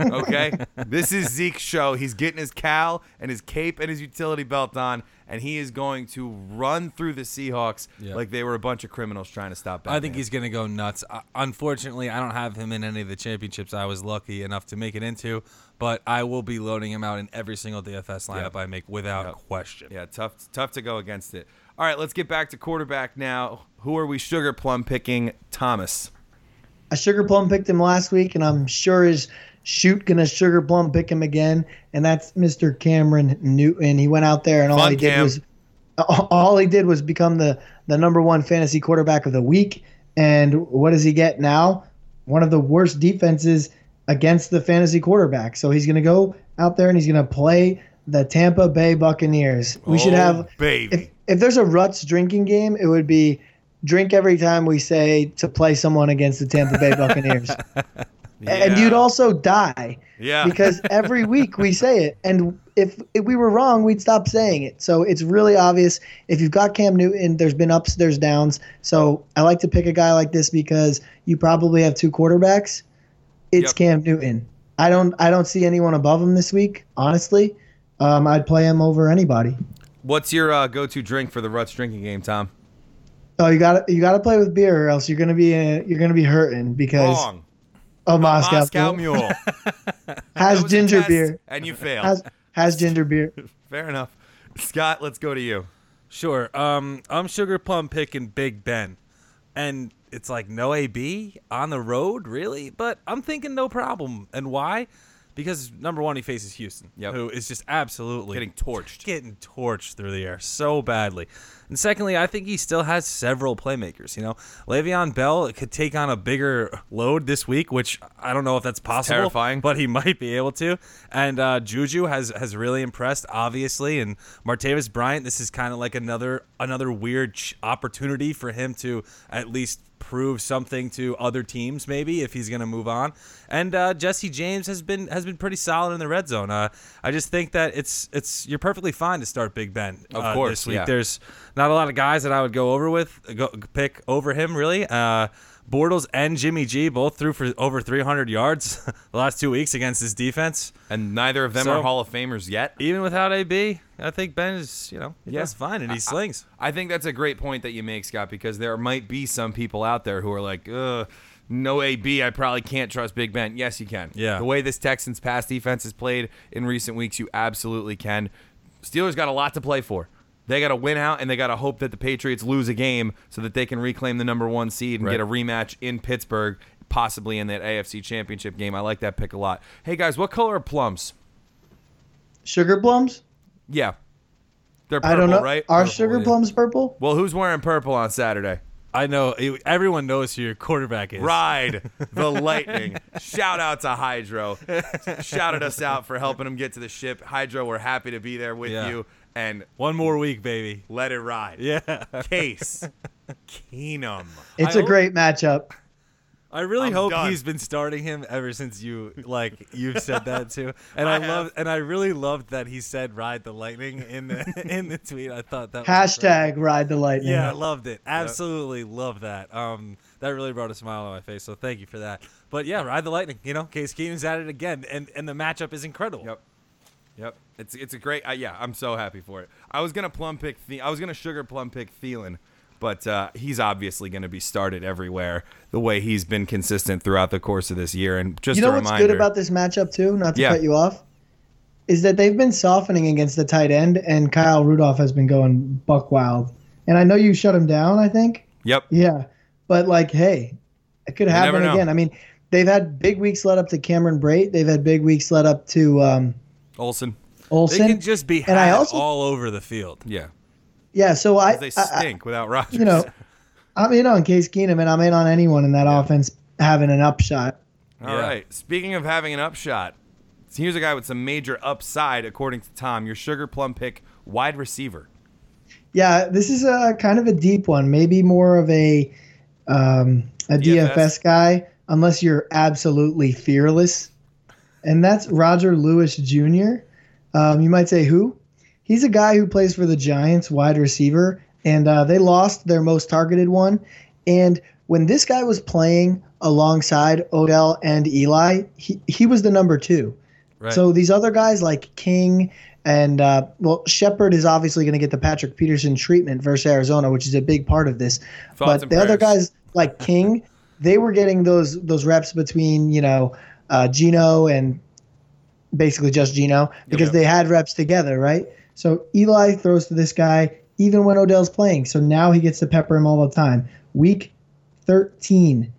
[SPEAKER 1] okay? This is Zeke's show. He's getting his cowl and his cape and his utility belt on, and he is going to run through the Seahawks
[SPEAKER 3] Yeah.
[SPEAKER 1] like they were a bunch of criminals trying to stop Batman.
[SPEAKER 3] I think he's gonna go nuts. Uh, unfortunately, I don't have him in any of the championships I was lucky enough to make it into, but I will be loading him out in every single DFS lineup
[SPEAKER 1] Yep.
[SPEAKER 3] I make without
[SPEAKER 1] Yep.
[SPEAKER 3] question.
[SPEAKER 1] Yeah, tough tough to go against it. All right, let's get back to quarterback now. Who are we sugar plum picking? Thomas.
[SPEAKER 4] I sugar plum picked him last week, and I'm sure is shoot gonna sugar plum pick him again. And that's Mr. Cameron Newton. He went out there, and all
[SPEAKER 1] Fun,
[SPEAKER 4] he did
[SPEAKER 1] Cam.
[SPEAKER 4] was all he did was become the the number one fantasy quarterback of the week. And what does he get now? One of the worst defenses against the fantasy quarterback. So he's gonna go out there and he's gonna play the Tampa Bay Buccaneers. We should
[SPEAKER 1] Oh,
[SPEAKER 4] have
[SPEAKER 1] baby.
[SPEAKER 4] if if there's a Ruts drinking game, it would be drink every time we say to play someone against the Tampa Bay Buccaneers. And you'd also die
[SPEAKER 1] Yeah.
[SPEAKER 4] because every week we say it. And if, if we were wrong, we'd stop saying it. So it's really obvious. If you've got Cam Newton, there's been ups, there's downs. So I like to pick a guy like this because you probably have two quarterbacks. It's
[SPEAKER 1] Yep.
[SPEAKER 4] Cam Newton. I don't I don't see anyone above him this week, honestly. Um, I'd play him over anybody.
[SPEAKER 1] What's your uh, go-to drink for the Ruts drinking game, Tom?
[SPEAKER 4] Oh, you got to you got to play with beer, or else you're gonna be uh, you're gonna be hurting because
[SPEAKER 1] Wrong.
[SPEAKER 4] of Moscow,
[SPEAKER 1] Moscow
[SPEAKER 4] Mule
[SPEAKER 1] Mule.
[SPEAKER 4] has
[SPEAKER 1] That was a
[SPEAKER 4] ginger
[SPEAKER 1] test,
[SPEAKER 4] beer.
[SPEAKER 1] and you fail.
[SPEAKER 4] Has has ginger beer.
[SPEAKER 1] Fair enough. Scott, let's go to you.
[SPEAKER 3] Sure. Um, I'm sugar plum picking Big Ben, and it's like no AB on the road, really. But I'm thinking no problem. And why? Because number one, he faces Houston,
[SPEAKER 1] Yep.
[SPEAKER 3] who is just absolutely
[SPEAKER 1] Getting torched.
[SPEAKER 3] getting torched through the air so badly. And secondly, I think he still has several playmakers. You know, Le'Veon Bell could take on a bigger load this week, which I don't know if that's possible.
[SPEAKER 1] terrifying.
[SPEAKER 3] but he might be able to. And uh, Juju has has really impressed, obviously. And Martavis Bryant, this is kind of like another another weird ch- opportunity for him to at least prove something to other teams, maybe if he's going to move on. And uh, Jesse James has been has been pretty solid in the red zone. Uh, I just think that it's it's you're perfectly fine to start Big Ben
[SPEAKER 1] Of
[SPEAKER 3] uh,
[SPEAKER 1] course,
[SPEAKER 3] this week.
[SPEAKER 1] yeah.
[SPEAKER 3] There's not a lot of guys that I would go over with go pick over him really. Bortles and Jimmy G both threw for over 300 yards the last two weeks against this defense.
[SPEAKER 1] And neither of them
[SPEAKER 3] So-
[SPEAKER 1] are Hall of Famers yet.
[SPEAKER 3] Even without AB, I think Ben is you know he
[SPEAKER 1] Yeah.
[SPEAKER 3] does fine and he slings.
[SPEAKER 1] I think that's a great point that you make, Scott, because there might be some people out there who are like, Ugh, no AB, I probably can't trust Big Ben. Yes, you can.
[SPEAKER 3] Yeah.
[SPEAKER 1] The way this Texans pass defense has played in recent weeks, you absolutely can. Steelers got a lot to play for. They got to win out, and they got to hope that the Patriots lose a game so that they can reclaim the number one seed and
[SPEAKER 3] Right.
[SPEAKER 1] get a rematch in Pittsburgh, possibly in that AFC Championship game. I like that pick a lot. Hey guys, what color are plums?
[SPEAKER 4] Sugar plums?
[SPEAKER 1] Yeah, they're purple,
[SPEAKER 4] I don't know.
[SPEAKER 1] right?
[SPEAKER 4] Are
[SPEAKER 3] Purple,
[SPEAKER 4] sugar
[SPEAKER 3] yeah.
[SPEAKER 4] plums purple?
[SPEAKER 1] well, who's wearing purple on Saturday?
[SPEAKER 3] I know everyone knows who your quarterback is.
[SPEAKER 1] Ride the lightning. Shout out to Hydro. Shouted us out for helping him get to the ship. Hydro, we're happy to be there with
[SPEAKER 3] Yeah.
[SPEAKER 1] you. And
[SPEAKER 3] One more week, baby.
[SPEAKER 1] let it ride.
[SPEAKER 3] Yeah.
[SPEAKER 1] Case Keenum.
[SPEAKER 4] It's
[SPEAKER 3] I
[SPEAKER 4] a
[SPEAKER 3] hope-
[SPEAKER 4] great matchup.
[SPEAKER 3] I really
[SPEAKER 1] I'm
[SPEAKER 3] hope
[SPEAKER 1] done.
[SPEAKER 3] he's been starting him ever since you like you've said that too. And I,
[SPEAKER 1] I
[SPEAKER 3] love and I really loved that he said ride the lightning in the in the tweet. I thought that was
[SPEAKER 4] Hashtag ride the lightning.
[SPEAKER 3] Yeah, I loved it. Absolutely love that. Um that really brought a smile on my face. So thank you for that. But yeah, ride the lightning, you know. Case Keenum's at it again and and the matchup is incredible.
[SPEAKER 1] Yep. Yep. It's it's a great. Uh, yeah, I'm so happy for it. I was gonna plum pick. The, I was gonna sugar plum pick Thielen, but uh, he's obviously gonna be started everywhere. The way he's been consistent throughout the course of this year, and just
[SPEAKER 4] You know
[SPEAKER 1] a
[SPEAKER 4] what's
[SPEAKER 1] reminder.
[SPEAKER 4] good about this matchup too? Not to
[SPEAKER 1] Yeah.
[SPEAKER 4] cut you off, is that they've been softening against the tight end, and Kyle Rudolph has been going buck wild. And I know you shut him down. I think.
[SPEAKER 1] Yep.
[SPEAKER 4] Yeah, but like, hey, it could happen again. I mean, they've had big weeks led up to Cameron Brate. They've had big weeks led up to um,
[SPEAKER 1] Olsen.
[SPEAKER 3] Olsen.
[SPEAKER 4] They
[SPEAKER 3] can just be
[SPEAKER 4] And I also-
[SPEAKER 3] all over the field.
[SPEAKER 1] Yeah.
[SPEAKER 4] yeah, so I,
[SPEAKER 1] 'Cause They
[SPEAKER 4] I- I-
[SPEAKER 1] stink without Rodgers.
[SPEAKER 4] you know, I'm in on Case Keenum, and I'm in on anyone in that offense having an upshot.
[SPEAKER 1] All right.
[SPEAKER 3] Yeah.
[SPEAKER 1] Speaking of having an upshot, here's a guy with some major upside, according to Tom. Your sugar plum pick, wide receiver.
[SPEAKER 4] Yeah, this is a kind of a deep one. Maybe more of a um, a
[SPEAKER 1] DFS?
[SPEAKER 4] DFS. guy, unless you're absolutely fearless. And that's Roger Lewis Jr. Um, you might say who? He's a guy who plays for the Giants, wide receiver, and uh, they lost their most targeted one And when this guy was playing alongside Odell and Eli, he, he was the number two.
[SPEAKER 3] Right.
[SPEAKER 4] So these other guys like King and uh, well, Shepard is obviously going to get the Patrick Peterson treatment versus Arizona, which is a big part of this.
[SPEAKER 1] Thoughts
[SPEAKER 4] but the other guys like King, they were getting those those reps between you know uh, Geno and basically just Geno because
[SPEAKER 1] yep.
[SPEAKER 4] they had reps together, right? So Eli throws to this guy even when Odell's playing. So now he gets to pepper him all the time. Week 13,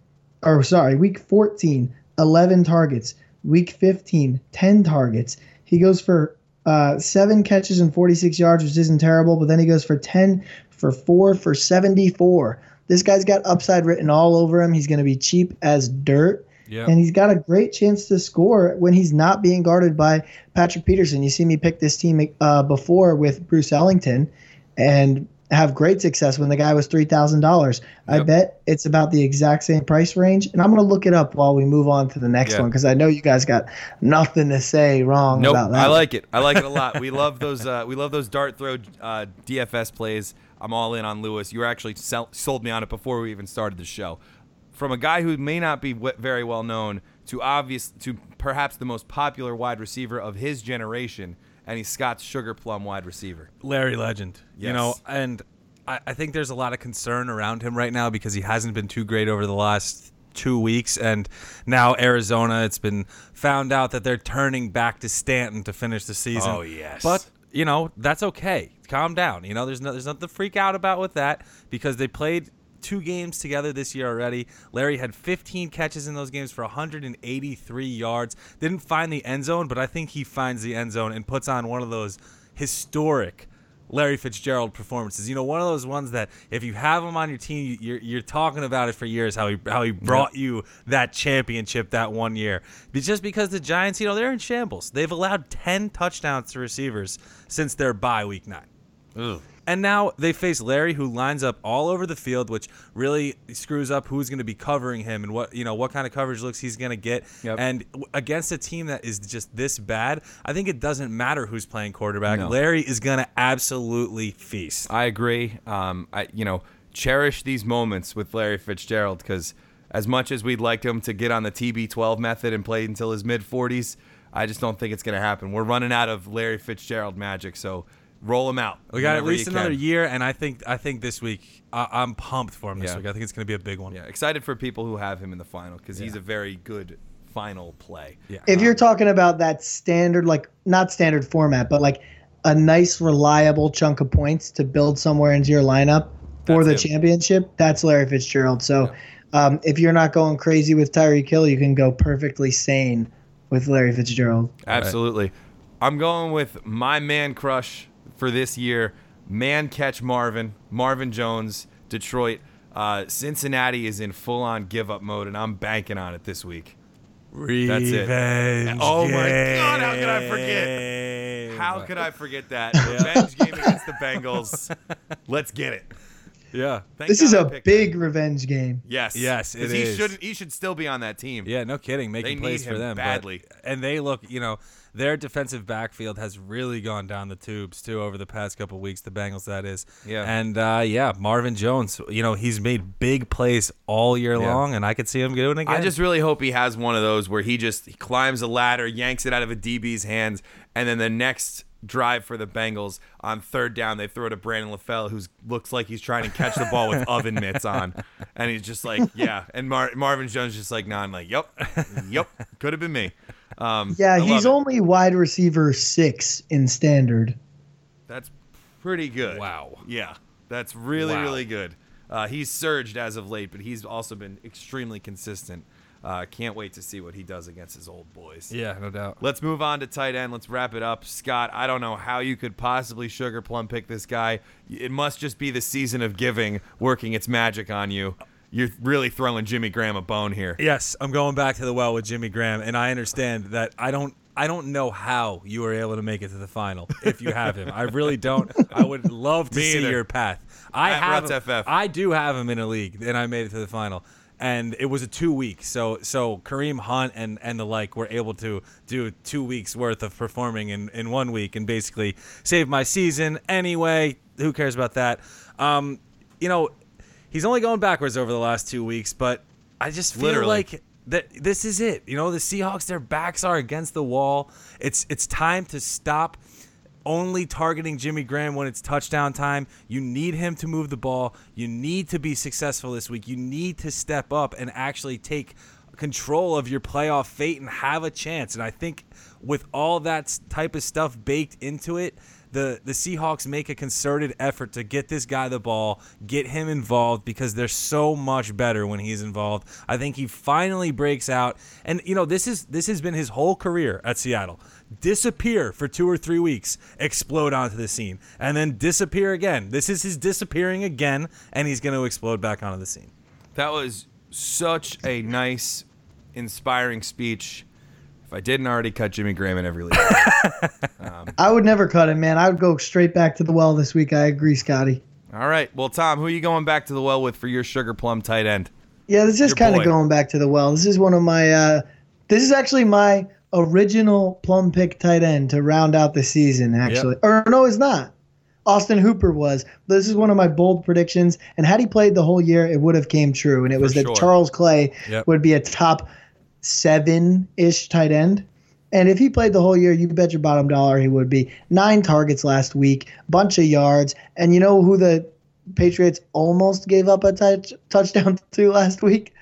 [SPEAKER 4] or sorry, week 14, 11 targets. Week 15, 10 targets. He goes for uh, seven catches and 46 yards, which isn't terrible, but then he goes for 10 for four for 74. This guy's got upside written all over him. He's going to be cheap as dirt.
[SPEAKER 3] Yeah.
[SPEAKER 4] And he's got a great chance to score when he's not being guarded by Patrick Peterson. You see me pick this team uh, before with Bruce Ellington and have great success when the guy was $3,000. I bet it's about the exact same price range. And I'm going to look it up while we move on to the next
[SPEAKER 1] Yeah.
[SPEAKER 4] one because I know you guys got nothing to say wrong
[SPEAKER 1] Nope,
[SPEAKER 4] about that.
[SPEAKER 1] I like it. I like it a lot. We love those. Uh, we love those dart throw uh, DFS plays. I'm all in on Lewis. You were actually sell- sold me on it before we even started the show. From a guy who may not be very well known to obvious to perhaps the most popular wide receiver of his generation, and he's Scott's sugar plum wide receiver.
[SPEAKER 3] Larry Legend.
[SPEAKER 1] Yes.
[SPEAKER 3] You know, and I, I think there's a lot of concern around him right now because he hasn't been too great over the last two weeks. And now Arizona, it's been found out that they're turning back to Stanton to finish the season.
[SPEAKER 1] Oh, yes.
[SPEAKER 3] But you know that's okay. Calm down. You know, there's no, there's nothing to freak out about with that because they played two games together this year already. Larry had 15 catches in those games for 183 yards. Didn't find the end zone, but I think he finds the end zone and puts on one of those historic Larry Fitzgerald performances. You know, one of those ones that if you have him on your team, you- you're you're talking about it for years. How he how he brought you that championship that one year. But just because the Giants, you know, they're in shambles. They've allowed 10 touchdowns to receivers since their bye week nine. And now they face Larry, who lines up all over the field, which really screws up who's going to be covering him and what you know what kind of coverage looks he's going to get.
[SPEAKER 1] Yep.
[SPEAKER 3] And w- against a team that is just this bad, I think it doesn't matter who's playing quarterback.
[SPEAKER 1] No.
[SPEAKER 3] Larry is going to absolutely feast.
[SPEAKER 1] I agree. Um, I you know cherish these moments with Larry Fitzgerald because as much as we'd like him to get on the TB12 method and play until his mid 40s, I just don't think it's going to happen. We're running out of Larry Fitzgerald magic, so roll him out.
[SPEAKER 3] We got at least another
[SPEAKER 1] can.
[SPEAKER 3] year, and I think I think this week I, I'm pumped for him this
[SPEAKER 1] Yeah.
[SPEAKER 3] week. I think it's going to be a big one.
[SPEAKER 1] Yeah, excited for people who have him in the final because he's a very good final play.
[SPEAKER 3] Yeah.
[SPEAKER 4] if you're talking about that standard, like not standard format, but like a nice, reliable chunk of points to build somewhere into your lineup for
[SPEAKER 1] That's
[SPEAKER 4] the
[SPEAKER 1] him.
[SPEAKER 4] championship, that's Larry Fitzgerald. So um, if you're not going crazy with Tyreek Hill, you can go perfectly sane with Larry Fitzgerald.
[SPEAKER 1] Absolutely. I'm going with my man crush for this year, man catch Marvin, Marvin Jones, Detroit. Uh, Cincinnati is in full on give up mode, and I'm banking on it this week.
[SPEAKER 3] Revenge.
[SPEAKER 1] it. Oh my God, how could I forget? How could I forget that? Revenge game against the Bengals. Let's get it.
[SPEAKER 3] Yeah.
[SPEAKER 1] Thank
[SPEAKER 4] This
[SPEAKER 1] God
[SPEAKER 4] is
[SPEAKER 1] I
[SPEAKER 4] a
[SPEAKER 1] picked
[SPEAKER 4] big revenge game.
[SPEAKER 1] Yes. Yes.
[SPEAKER 3] Yes,
[SPEAKER 1] 'Cause
[SPEAKER 3] it
[SPEAKER 1] he
[SPEAKER 3] is.
[SPEAKER 1] should he should still be on that team.
[SPEAKER 3] Yeah, no kidding. Making
[SPEAKER 1] They
[SPEAKER 3] plays
[SPEAKER 1] need
[SPEAKER 3] for
[SPEAKER 1] him
[SPEAKER 3] them but-
[SPEAKER 1] badly.
[SPEAKER 3] and they look, you know, their defensive backfield has really gone down the tubes too over the past couple weeks. The Bengals, that is.
[SPEAKER 1] Yeah.
[SPEAKER 3] And uh, yeah, Marvin Jones. You know, he's made big plays all year
[SPEAKER 1] Yeah.
[SPEAKER 3] long, and I could see him doing it again.
[SPEAKER 1] I just really hope he has one of those where he just he climbs a ladder, yanks it out of a DB's hands, and then the next drive for the Bengals on third down, they throw it to Brandon LaFell, who looks like he's trying to catch the ball with oven mitts on, and he's just like, yeah, and Mar- Marvin Jones just like nodding, like, yep, yep, could have been me. Um,
[SPEAKER 4] Yeah, he's
[SPEAKER 1] it.
[SPEAKER 4] only wide receiver six in standard.
[SPEAKER 1] That's pretty good.
[SPEAKER 3] Wow.
[SPEAKER 1] Yeah, that's really
[SPEAKER 3] Wow.
[SPEAKER 1] really good. Uh, he's surged as of late, but he's also been extremely consistent. Uh, can't wait to see what he does against his old boys.
[SPEAKER 3] Yeah, no doubt.
[SPEAKER 1] Let's move on to tight end. Let's wrap it up. Scott, I don't know how you could possibly sugar plum pick this guy. It must just be the season of giving working its magic on you. You're really throwing Jimmy Graham a bone here.
[SPEAKER 3] Yes, I'm going back to the well with Jimmy Graham, and I understand that I don't. I don't know how you were able to make it to the final if you have him. I really don't. I would love to see
[SPEAKER 1] either.
[SPEAKER 3] your path. I
[SPEAKER 1] At
[SPEAKER 3] have him-. I do have him in a league, and I made it to the final. And it was a two week, so so Kareem Hunt and and the like were able to do two weeks worth of performing in in one week and basically save my season. Anyway, who cares about that? Um, you know, he's only going backwards over the last two weeks, but I just feel
[SPEAKER 1] Literally.
[SPEAKER 3] like that this is it. You know, the Seahawks, their backs are against the wall. It's it's time to stop only targeting Jimmy Graham when it's touchdown time. You need him to move the ball. You need to be successful this week. You need to step up and actually take control of your playoff fate and have a chance. And I think with all that type of stuff baked into it, the the Seahawks make a concerted effort to get this guy the ball, get him involved because they're so much better when he's involved. I think he finally breaks out, and you know this is this has been his whole career at Seattle. Disappear for two or three weeks, explode onto the scene, and then disappear again. This is his disappearing again, and he's going to explode back onto the scene.
[SPEAKER 1] That was such a nice, inspiring speech. If I didn't already cut Jimmy Graham in every league,
[SPEAKER 4] I would never cut him, man. I would go straight back to the well this week. I agree, Scotty.
[SPEAKER 1] all right. Well, Tom, who are you going back to the well with for your sugar plum tight end?
[SPEAKER 4] Yeah, this is kind of going back to the well. This is one of my. Uh, this is actually my original plum pick tight end to round out the season. Actually, or no, it's not. Austin Hooper was. This is one of my bold predictions, and had he played the whole year, it would have came true. And it was that
[SPEAKER 1] sure.
[SPEAKER 4] Charles Clay
[SPEAKER 3] Yep.
[SPEAKER 4] would be a top seven-ish tight end. And if he played the whole year, you bet your bottom dollar he would be. Nine targets last week, bunch of yards, and you know who the Patriots almost gave up a touch, touchdown to last week?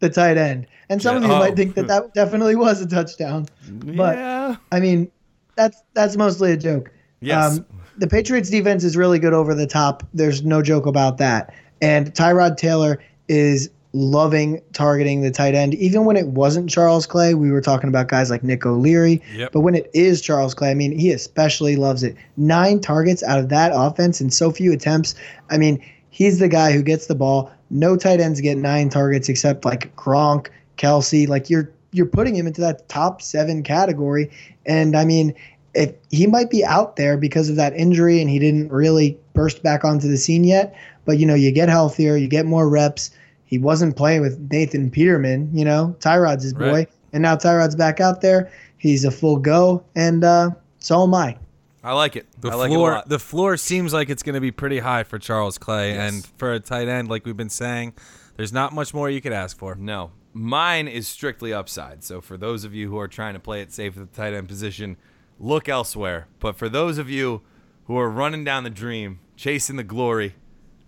[SPEAKER 4] The tight end. And some of you
[SPEAKER 1] Oh.
[SPEAKER 4] might think that that definitely was a touchdown. But
[SPEAKER 1] yeah.
[SPEAKER 4] I mean, that's that's mostly a joke.
[SPEAKER 1] Yes.
[SPEAKER 4] Um, the Patriots defense is really good over the top. There's no joke about that. And Tyrod Taylor is loving targeting the tight end. Even when it wasn't Charles Clay, we were talking about guys like Nick O'Leary.
[SPEAKER 3] Yep.
[SPEAKER 4] But when it is Charles Clay, I mean, he especially loves it. Nine targets out of that offense and so few attempts. I mean, he's the guy who gets the ball. No tight ends get nine targets except like Gronk, Kelce. Like you're you're putting him into that top seven category. And I mean, if he might be out there because of that injury and he didn't really burst back onto the scene yet. But you know, you get healthier, you get more reps. He wasn't playing with Nathan Peterman, you know, Tyrod's his boy.
[SPEAKER 3] Right.
[SPEAKER 4] And now Tyrod's back out there. He's a full go, and uh, so am I.
[SPEAKER 1] I like it.
[SPEAKER 3] The
[SPEAKER 1] I like it a
[SPEAKER 3] floor, the floor seems like it's going to be pretty high for Charles Clay,
[SPEAKER 1] Yes.
[SPEAKER 3] and for a tight end, like we've been saying, there's not much more you could ask for.
[SPEAKER 1] No, mine is strictly upside. So for those of you who are trying to play it safe at the tight end position, look elsewhere. But for those of you who are running down the dream, chasing the glory,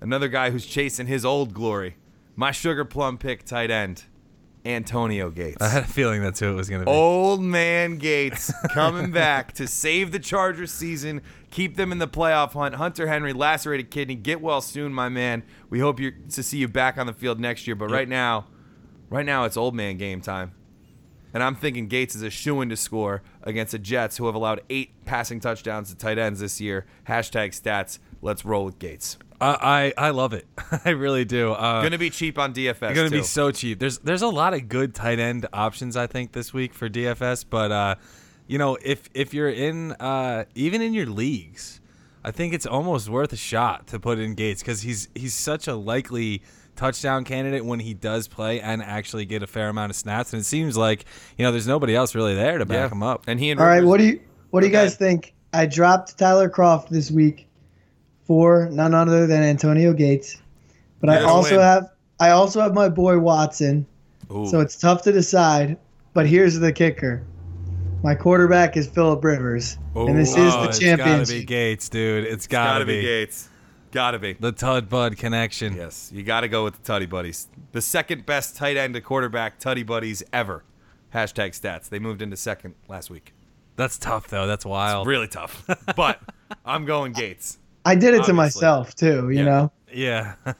[SPEAKER 1] another guy who's chasing his old glory, my sugar plum pick tight end, Antonio Gates.
[SPEAKER 3] I had a feeling that's who it was going to be.
[SPEAKER 1] Old man Gates coming back to save the Chargers season, keep them in the playoff hunt. Hunter Henry, lacerated kidney, get well soon, my man. We hope you to see you back on the field next year. But right now, right now it's old man game time. And I'm thinking Gates is a shoe in to score against the Jets, who have allowed eight passing touchdowns to tight ends this year. Hashtag stats. Let's roll with Gates.
[SPEAKER 3] I, I I love it. I really do. Uh,
[SPEAKER 1] Gonna be cheap on DFS.
[SPEAKER 3] They're gonna be so cheap. There's there's a lot of good tight end options I think this week for DFS, but uh, you know if if you're in uh, even in your leagues, I think it's almost worth a shot to put in Gates because he's he's such a likely touchdown candidate when he does play and actually get a fair amount of snaps. And it seems like you know there's nobody else really there to back him up.
[SPEAKER 1] And he and
[SPEAKER 4] All right,
[SPEAKER 1] Rivers-
[SPEAKER 4] what do you what do you
[SPEAKER 1] Okay.
[SPEAKER 4] guys think? I dropped Tyler Kroft this week for none other than Antonio Gates, but I
[SPEAKER 1] You're gonna
[SPEAKER 4] also
[SPEAKER 1] win.
[SPEAKER 4] have I also have my boy Watson.
[SPEAKER 1] Ooh.
[SPEAKER 4] So it's tough to decide. But here's the kicker: my quarterback is Philip Rivers, and this is
[SPEAKER 3] Oh,
[SPEAKER 4] the
[SPEAKER 3] it's gotta be. Gates, dude. It's
[SPEAKER 1] gotta,
[SPEAKER 3] gotta,
[SPEAKER 1] be
[SPEAKER 3] be,
[SPEAKER 1] Gates. Gotta be.
[SPEAKER 3] the Tud Bud connection.
[SPEAKER 1] Yes, you got to go with the Tutty Buddies. The second best tight end to quarterback Tutty Buddies ever. Hashtag stats. They moved into second last week.
[SPEAKER 3] That's tough though. That's wild.
[SPEAKER 1] Really tough. But I'm going Gates.
[SPEAKER 4] I did it to myself too. You
[SPEAKER 1] Yeah.
[SPEAKER 4] know.
[SPEAKER 3] yeah.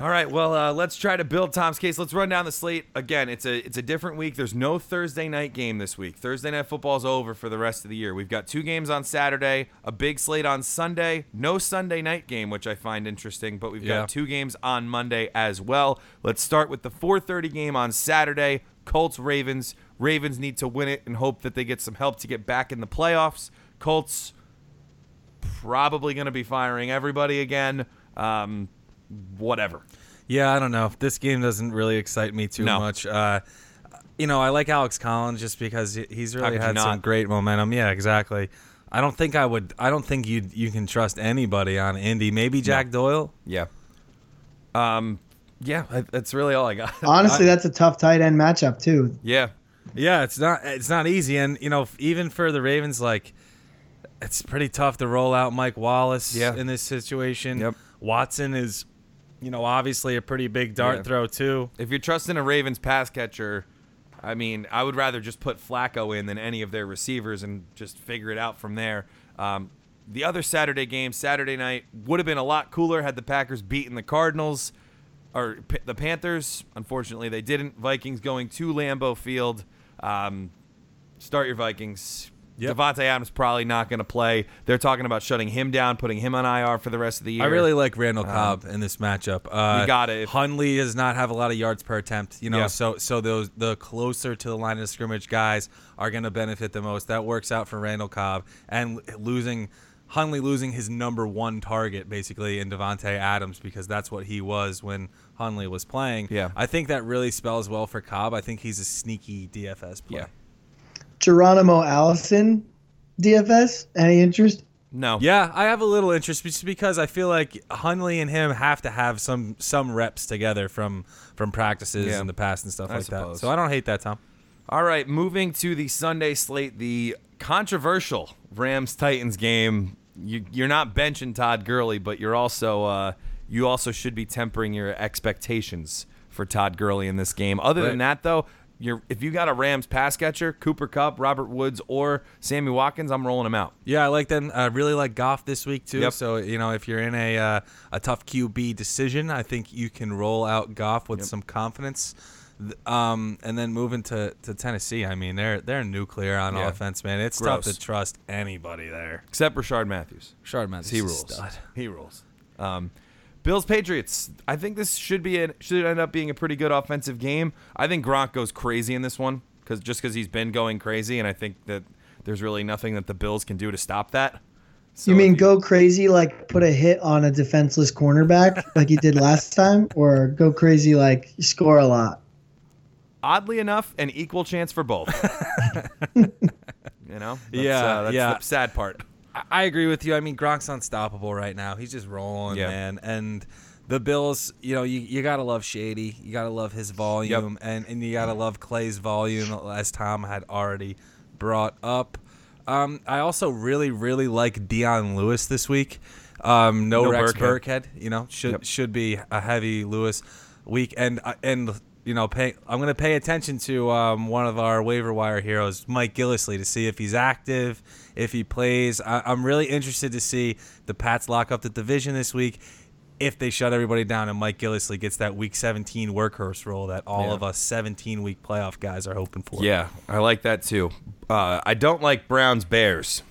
[SPEAKER 1] All right, well, uh, let's try to build Tom's case. Let's run down the slate again. It's a it's a different week. There's no Thursday night game this week. Thursday night football's over for the rest of the year. We've got two games on Saturday, a big slate on Sunday, no Sunday night game, which I find interesting. But we've
[SPEAKER 3] Yeah.
[SPEAKER 1] got two games on Monday as well. Let's start with the 4:30 game on Saturday. Colts Ravens. Ravens need to win it and hope that they get some help to get back in the playoffs. Colts probably going to be firing everybody again. Um, whatever.
[SPEAKER 3] Yeah, I don't know. This game doesn't really excite me too
[SPEAKER 1] No.
[SPEAKER 3] much. Uh, you know, I like Alex Collins just because he's really
[SPEAKER 1] could you
[SPEAKER 3] had some great momentum. Yeah, exactly. I don't think I would. I don't think you you can trust anybody on Indy. Maybe Jack Doyle.
[SPEAKER 1] Yeah. Um, yeah, that's really all I got.
[SPEAKER 4] Honestly, that's a tough tight end matchup too.
[SPEAKER 1] yeah,
[SPEAKER 3] Yeah, it's not it's not easy, and you know even for the Ravens, like it's pretty tough to roll out Mike Wallace
[SPEAKER 1] Yeah.
[SPEAKER 3] in this situation.
[SPEAKER 1] Yep.
[SPEAKER 3] Watson is, you know, obviously a pretty big dart
[SPEAKER 1] Yeah.
[SPEAKER 3] throw too.
[SPEAKER 1] if you're trusting a Ravens pass catcher, I mean, I would rather just put Flacco in than any of their receivers and just figure it out from there. Um, the other Saturday game, Saturday night, would have been a lot cooler had the Packers beaten the Cardinals or P- the Panthers. Unfortunately, they didn't. Vikings going to Lambeau Field. Um, start your Vikings.
[SPEAKER 3] Yep.
[SPEAKER 1] Davante Adams probably not going to play. They're talking about shutting him down, putting him on IR for the rest of the year.
[SPEAKER 3] I really like Randall Cobb in this matchup. Uh,
[SPEAKER 1] you got it.
[SPEAKER 3] Hundley does not have a lot of yards per attempt, you know.
[SPEAKER 1] Yeah.
[SPEAKER 3] So so those the closer to the line of scrimmage guys are going to benefit the most. That works out for Randall Cobb and losing Hundley losing his number one target basically in Davante Adams because that's what he was when Hundley was playing.
[SPEAKER 1] Yeah.
[SPEAKER 3] I think that really spells well for Cobb. I think he's a sneaky DFS play.
[SPEAKER 1] Yeah.
[SPEAKER 4] Geronimo Allison, DFS. Any interest?
[SPEAKER 1] no.
[SPEAKER 3] Yeah, I have a little interest just because I feel like Hundley and him have to have some some reps together from from practices
[SPEAKER 1] Yeah.
[SPEAKER 3] in the past and stuff
[SPEAKER 1] I
[SPEAKER 3] like that. So I don't hate that, Tom.
[SPEAKER 1] All right, moving to the Sunday slate, the controversial Rams Titans game. You, you're not benching Todd Gurley, but you're also uh, you also should be tempering your expectations for Todd Gurley in this game. Other than that, though, you're if you got a Rams pass catcher, Cooper Kupp, Robert Woods, or Sammy Watkins, I'm rolling them out.
[SPEAKER 3] Yeah, I like them. I really like Goff this week too.
[SPEAKER 1] Yep.
[SPEAKER 3] So you know, if you're in a uh, a tough QB decision, I think you can roll out Goff with some confidence. Um, and then moving to, to Tennessee, I mean they're they're nuclear on
[SPEAKER 1] Yeah.
[SPEAKER 3] offense, man. It's
[SPEAKER 1] Gross.
[SPEAKER 3] tough to trust anybody there.
[SPEAKER 1] Except Rishard Matthews.
[SPEAKER 3] Shard Matthews,
[SPEAKER 1] He rules.
[SPEAKER 3] stud.
[SPEAKER 1] He rules. Um, Bills Patriots. I think this should be a, should end up being a pretty good offensive game. I think Gronk goes crazy in this one because just because he's been going crazy, and I think that there's really nothing that the Bills can do to stop that. So
[SPEAKER 4] you mean
[SPEAKER 1] if
[SPEAKER 4] go crazy like put a hit on a defenseless cornerback like you did last time, or go crazy like score a lot?
[SPEAKER 1] Oddly enough, an equal chance for both. you know. That's,
[SPEAKER 3] Yeah,
[SPEAKER 1] uh, that's
[SPEAKER 3] yeah.
[SPEAKER 1] the sad part.
[SPEAKER 3] I- agree with you. I mean, Gronk's unstoppable right now. He's just rolling,
[SPEAKER 1] Yeah.
[SPEAKER 3] man. And the Bills, you know, you, you gotta love Shady. You gotta love his volume, and and you gotta love Clay's volume, as Tom had already brought up. Um, I also really, really like Dion Lewis this week. Um, no,
[SPEAKER 1] No
[SPEAKER 3] Rex
[SPEAKER 1] Burkhead.
[SPEAKER 3] Burkhead. You know, should
[SPEAKER 1] Yep.
[SPEAKER 3] should be a heavy Lewis week, and uh, and you know, pay. I'm gonna pay attention to um, one of our waiver wire heroes, Mike Gillislee, to see if he's active, if he plays. I, I'm really interested to see the Pats lock up the division this week. If they shut everybody down and Mike Gillislee gets that Week 17 workhorse role that all
[SPEAKER 1] Yeah.
[SPEAKER 3] of us 17 week playoff guys are hoping for.
[SPEAKER 1] Yeah, I like that too. Uh, I don't like Browns Bears.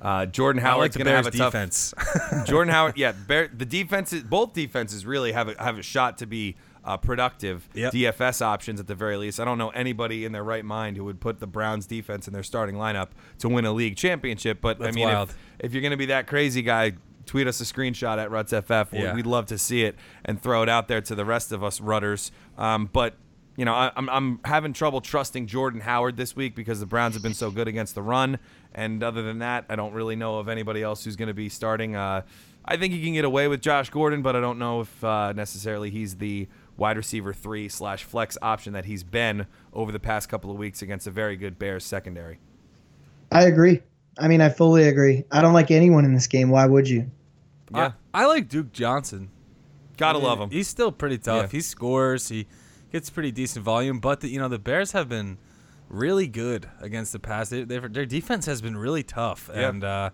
[SPEAKER 1] Uh, Jordan
[SPEAKER 3] like
[SPEAKER 1] Howard's
[SPEAKER 3] the
[SPEAKER 1] going to have
[SPEAKER 3] Bears
[SPEAKER 1] a tough
[SPEAKER 3] defense.
[SPEAKER 1] Jordan Howard, yeah, Bear, the defenses, both defenses really have a, have a shot to be uh, productive
[SPEAKER 3] Yep.
[SPEAKER 1] DFS options at the very least. I don't know anybody in their right mind who would put the Browns defense in their starting lineup to win a league championship. But I mean, if, if you're going to be that crazy guy, tweet us a screenshot at RutsFF.
[SPEAKER 3] Yeah.
[SPEAKER 1] We'd love to see it and throw it out there to the rest of us rudders. Um, but you know, I, I'm I'm having trouble trusting Jordan Howard this week because the Browns have been so good against the run. And other than that, I don't really know of anybody else who's going to be starting. Uh, I think he can get away with Josh Gordon, but I don't know if uh, necessarily he's the wide receiver three slash flex option that he's been over the past couple of weeks against a very good Bears secondary.
[SPEAKER 4] I agree. I mean, I fully agree. I don't like anyone in this game. Why would you?
[SPEAKER 1] Yeah,
[SPEAKER 3] I, I like Duke Johnson.
[SPEAKER 1] gotta
[SPEAKER 3] I mean,
[SPEAKER 1] love him.
[SPEAKER 3] He's still pretty tough.
[SPEAKER 1] Yeah.
[SPEAKER 3] He scores. He gets pretty decent volume. But the, you know the Bears have been really good against the pass. They, they've- their defense has been really tough,
[SPEAKER 1] Yeah.
[SPEAKER 3] and uh,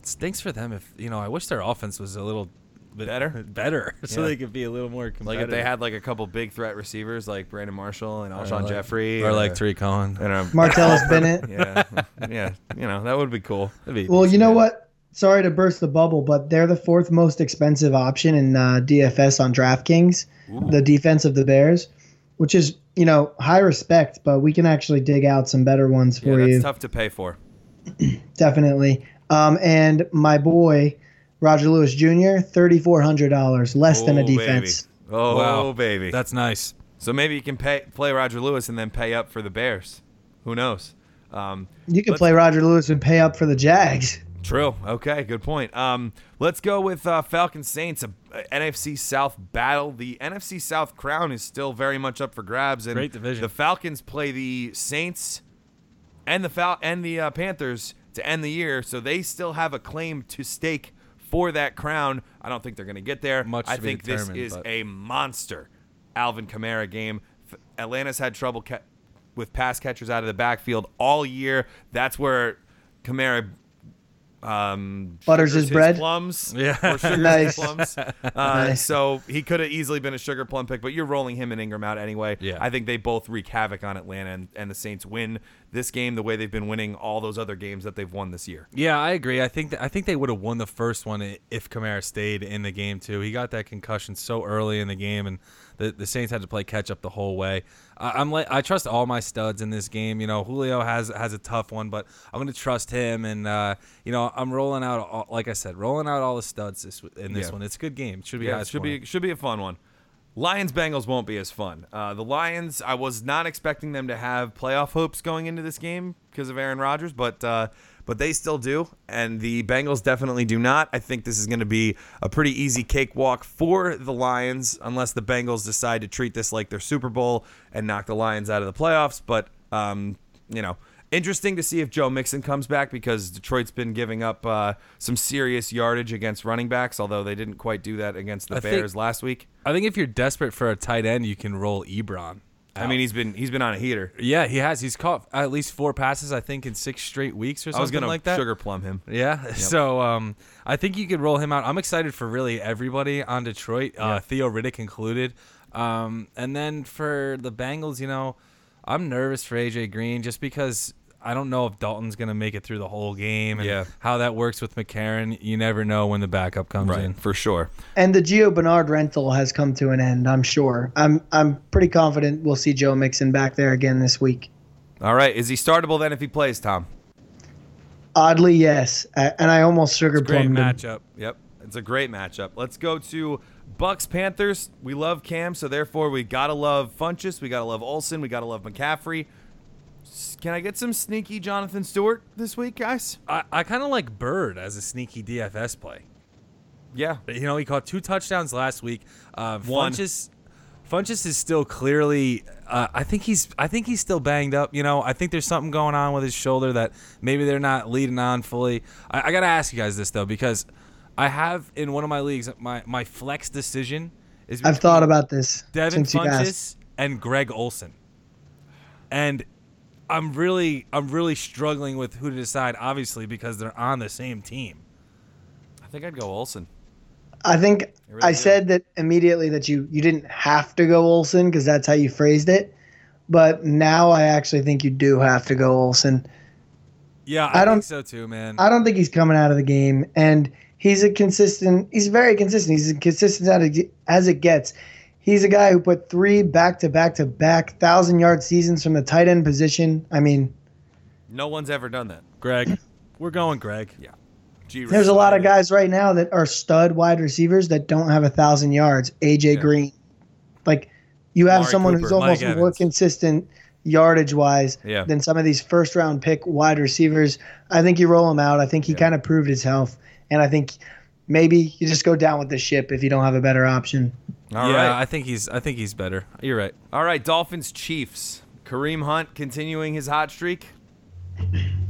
[SPEAKER 3] it stinks for them. If you know, I wish their offense was a little bit
[SPEAKER 1] Better?
[SPEAKER 3] better, so
[SPEAKER 1] Yeah.
[SPEAKER 3] they could be a little more competitive.
[SPEAKER 1] Like
[SPEAKER 3] competitive.
[SPEAKER 1] if they had like a couple big threat receivers like Brandon Marshall and Alshon
[SPEAKER 3] like-
[SPEAKER 1] Jeffery,
[SPEAKER 3] or like
[SPEAKER 1] uh,
[SPEAKER 3] Three Cohen.
[SPEAKER 1] and, um,
[SPEAKER 4] Martellus Bennett.
[SPEAKER 1] yeah, yeah, you know that would be cool.
[SPEAKER 3] That'd be
[SPEAKER 4] Well, you
[SPEAKER 3] decent.
[SPEAKER 4] know what? Sorry to burst the bubble, but they're the fourth most expensive option in uh, DFS on DraftKings. The defense of the Bears, which is you know high respect, but we can actually dig out some better ones
[SPEAKER 1] Yeah,
[SPEAKER 4] for
[SPEAKER 1] that's
[SPEAKER 4] you.
[SPEAKER 1] tough to pay for.
[SPEAKER 4] Definitely. Um, and my boy Roger Lewis Jr. thirty four hundred dollars, less than a
[SPEAKER 1] Oh,
[SPEAKER 4] defense.
[SPEAKER 1] Baby. Oh,
[SPEAKER 3] Wow.
[SPEAKER 1] baby.
[SPEAKER 3] That's nice.
[SPEAKER 1] so maybe you can pay play Roger Lewis and then pay up for the Bears. Who knows? Um,
[SPEAKER 4] You can play Roger Lewis and pay up for the Jags.
[SPEAKER 1] True. Okay, good point. Um, let's go with uh, Falcons Saints, a, a NFC South battle. The NFC South crown is still very much up for grabs, and
[SPEAKER 3] Great division.
[SPEAKER 1] The Falcons play the Saints and the Fal- and the uh, Panthers to end the year, so they still have a claim to stake for that crown. I don't think they're going to get there.
[SPEAKER 3] Much
[SPEAKER 1] I think this is
[SPEAKER 3] but-
[SPEAKER 1] a monster Alvin Kamara game. Atlanta's had trouble ca- with pass catchers out of the backfield all year. That's where Kamara um,
[SPEAKER 4] Butters
[SPEAKER 1] sugars
[SPEAKER 4] his bread?
[SPEAKER 1] plums,
[SPEAKER 3] Yeah.
[SPEAKER 4] Nice.
[SPEAKER 1] plums. Uh,
[SPEAKER 4] Nice.
[SPEAKER 1] So he could have easily been a sugar plum pick, but you're rolling him and Ingram out anyway.
[SPEAKER 3] Yeah.
[SPEAKER 1] I think they both wreak havoc on Atlanta, and, and the Saints win this game the way they've been winning all those other games that they've won this year.
[SPEAKER 3] Yeah, I agree. I think that, I think they would have won the first one if Kamara stayed in the game too. He got that concussion so early in the game, and the, the Saints had to play catch up the whole way. I, I'm like I trust all my studs in this game. You know, Julio has has a tough one, but I'm going to trust him, and uh, you know I'm rolling out all, like I said, rolling out all the studs this in this
[SPEAKER 1] Yeah.
[SPEAKER 3] one. It's a good game. It should be
[SPEAKER 1] Yeah, it should be should be a fun one. Lions Bengals won't be as fun. Uh, the Lions, I was not expecting them to have playoff hopes going into this game because of Aaron Rodgers, but uh, but they still do, and the Bengals definitely do not. I think this is going to be a pretty easy cakewalk for the Lions, unless the Bengals decide to treat this like their Super Bowl and knock the Lions out of the playoffs. But um, you know, interesting to see if Joe Mixon comes back because Detroit's been giving up uh, some serious yardage against running backs, although they didn't quite do that against the
[SPEAKER 3] I think-
[SPEAKER 1] Bears last week.
[SPEAKER 3] I think if you're desperate for a tight end, you can roll Ebron.
[SPEAKER 1] I mean, he's been he's been on a heater.
[SPEAKER 3] Yeah, he has. He's caught at least four passes, I think, in six straight weeks or
[SPEAKER 1] I
[SPEAKER 3] something
[SPEAKER 1] was gonna
[SPEAKER 3] like that.
[SPEAKER 1] sugar plum him.
[SPEAKER 3] Yeah. So um, I think you could roll him out. I'm excited for really everybody on Detroit, uh, Theo Riddick included. Um, and then for the Bengals, you know, I'm nervous for AJ Green just because I don't know if Dalton's gonna make it through the whole game and
[SPEAKER 1] Yeah.
[SPEAKER 3] how that works with McCarron. You never know when the backup comes in.
[SPEAKER 1] for sure.
[SPEAKER 4] And the Gio Bernard rental has come to an end. I'm sure. I'm I'm pretty confident we'll see Joe Mixon back there again this week.
[SPEAKER 1] All right, is he startable then if he plays, Tom?
[SPEAKER 4] Oddly, yes. And I almost sugar
[SPEAKER 3] Great
[SPEAKER 4] plumbed him.
[SPEAKER 3] matchup.
[SPEAKER 1] Yep, it's a great matchup. Let's go to Bucks Panthers. We love Cam, so therefore we gotta love Funchess. We gotta love Olsen. We gotta love McCaffrey. S- Can I get some sneaky Jonathan Stewart this week, guys?
[SPEAKER 3] I, I kind of like Byrd as a sneaky DFS play.
[SPEAKER 1] Yeah,
[SPEAKER 3] You know, he caught two touchdowns last week. Uh,
[SPEAKER 1] One.
[SPEAKER 3] Funchess, Funchess is still clearly. Uh, I think he's. I think he's still banged up. You know, I think there's something going on with his shoulder that maybe they're not leading on fully. I, I gotta ask you guys this though because I have in one of my leagues my my flex decision is
[SPEAKER 4] I've thought about this
[SPEAKER 3] Devin
[SPEAKER 4] since you asked.
[SPEAKER 3] Funchess and Greg Olsen. And I'm really I'm really struggling with who to decide obviously because they're on the same team.
[SPEAKER 1] I think I'd go Olsen.
[SPEAKER 4] I think
[SPEAKER 1] really
[SPEAKER 4] I
[SPEAKER 1] do.
[SPEAKER 4] said that immediately that you you didn't have to go Olsen because that's how you phrased it. But now I actually think you do have to go Olsen.
[SPEAKER 3] Yeah, I,
[SPEAKER 4] I don't-
[SPEAKER 3] think so too, man.
[SPEAKER 4] I don't think he's coming out of the game, and he's a consistent. He's very consistent. He's as consistent as it- as it gets. He's a guy who put three back to back to back thousand yard seasons from the tight end position. I mean,
[SPEAKER 1] No one's ever done that.
[SPEAKER 3] Greg, we're going, Greg.
[SPEAKER 1] Yeah. Gee,
[SPEAKER 4] there's a lot of guys right now that are stud wide receivers that don't have a thousand yards. AJ
[SPEAKER 1] Yeah.
[SPEAKER 4] Green, like you have
[SPEAKER 1] Amari
[SPEAKER 4] someone
[SPEAKER 1] Cooper.
[SPEAKER 4] who's almost
[SPEAKER 3] Mike
[SPEAKER 4] more
[SPEAKER 3] Evans.
[SPEAKER 4] consistent yardage wise
[SPEAKER 1] Yeah.
[SPEAKER 4] than some of these first round pick wide receivers. I think you roll him out. I think he
[SPEAKER 1] Yeah.
[SPEAKER 4] kind of proved his health, and I think maybe you just go down with the ship if you don't have a better option.
[SPEAKER 1] All
[SPEAKER 3] yeah,
[SPEAKER 1] right.
[SPEAKER 3] I think he's I think he's better. You're right.
[SPEAKER 1] All right, Dolphins Chiefs. Kareem Hunt continuing his hot streak.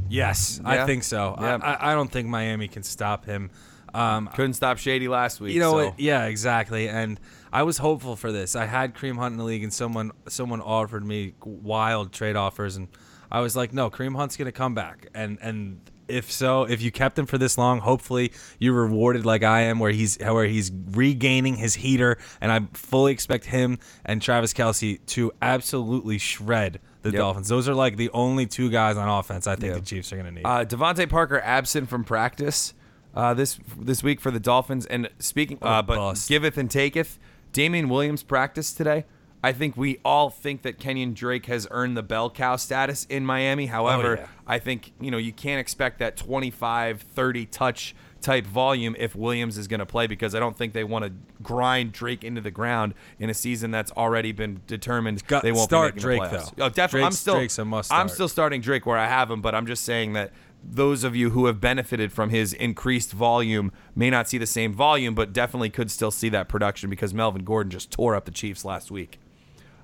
[SPEAKER 3] Yes,
[SPEAKER 1] Yeah.
[SPEAKER 3] I think so. I-
[SPEAKER 1] Yeah.
[SPEAKER 3] I, I don't think Miami can stop him. Um,
[SPEAKER 1] Couldn't stop Shady last week.
[SPEAKER 3] you know
[SPEAKER 1] so.
[SPEAKER 3] what? Yeah, exactly. And I was hopeful for this. I had Kareem Hunt in the league, and someone someone offered me wild trade offers, and I was like, no, Kareem Hunt's gonna come back. And and if so, if you kept him for this long, hopefully you're rewarded like I am, where he's where he's regaining his heater, and I fully expect him and Travis Kelce to absolutely shred the
[SPEAKER 1] Yep.
[SPEAKER 3] Dolphins. Those are like the only two guys on offense I think
[SPEAKER 1] Yeah.
[SPEAKER 3] the Chiefs are gonna need.
[SPEAKER 1] Uh, DeVante Parker absent from practice uh, this this week for the Dolphins. And speaking, uh, but
[SPEAKER 3] bust.
[SPEAKER 1] giveth and taketh. Damien Williams practiced today. I think we all think that Kenyan Drake has earned the bell cow status in Miami. However,
[SPEAKER 3] Oh, yeah.
[SPEAKER 1] I think you know you can't expect that 25, 30 touch type volume if Williams is going to play because I don't think they want to grind Drake into the ground in a season that's already been determined
[SPEAKER 3] Got-
[SPEAKER 1] they won't
[SPEAKER 3] start
[SPEAKER 1] be
[SPEAKER 3] Drake,
[SPEAKER 1] playoffs.
[SPEAKER 3] though.
[SPEAKER 1] Oh, definitely. I'm still
[SPEAKER 3] Drake's a must
[SPEAKER 1] I'm still starting Drake where I have him, but I'm just saying that those of you who have benefited from his increased volume may not see the same volume, but definitely could still see that production because Melvin Gordon just tore up the Chiefs last week.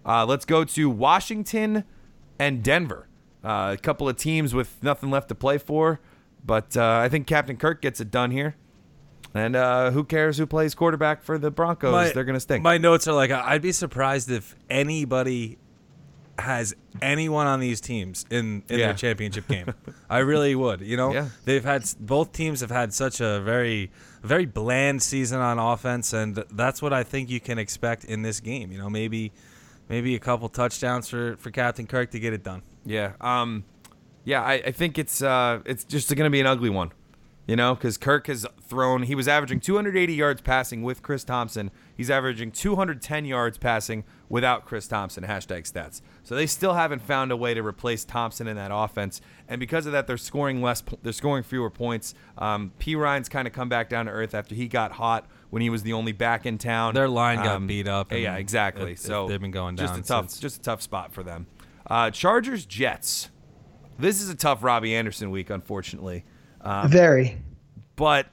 [SPEAKER 1] Uh, let's go to Washington and Denver. Uh, a couple of teams with nothing left to play for, but uh, I think Captain Kirk gets it done here. And uh, who cares who plays quarterback for the Broncos? They're going to stink.
[SPEAKER 3] My notes are like, I'd be surprised if anybody has anyone on these teams in, in
[SPEAKER 1] Yeah.
[SPEAKER 3] their championship game. I really would. You know,
[SPEAKER 1] Yeah.
[SPEAKER 3] they've had both teams have had such a very very bland season on offense, and that's what I think you can expect in this game. You know, maybe maybe a couple touchdowns for for Captain Kirk to get it done.
[SPEAKER 1] Yeah. Um, yeah, I, I think it's uh, it's just going to be an ugly one, you know, because Kirk has thrown. He was averaging 280 yards passing with Chris Thompson. He's averaging 210 yards passing without Chris Thompson. Hashtag stats. So they still haven't found a way to replace Thompson in that offense, and because of that, they're scoring less. They're scoring fewer points. Um, Perine's kind of come back down to earth after he got hot when he was the only back in town.
[SPEAKER 3] Their line got
[SPEAKER 1] Um,
[SPEAKER 3] beat up.
[SPEAKER 1] Yeah, exactly.
[SPEAKER 3] it- it-
[SPEAKER 1] so
[SPEAKER 3] they've been going down.
[SPEAKER 1] just
[SPEAKER 3] down
[SPEAKER 1] a tough,
[SPEAKER 3] since.
[SPEAKER 1] just a tough spot for them. Uh, Chargers Jets. This is a tough Robby Anderson week, unfortunately. Um,
[SPEAKER 4] Very.
[SPEAKER 1] but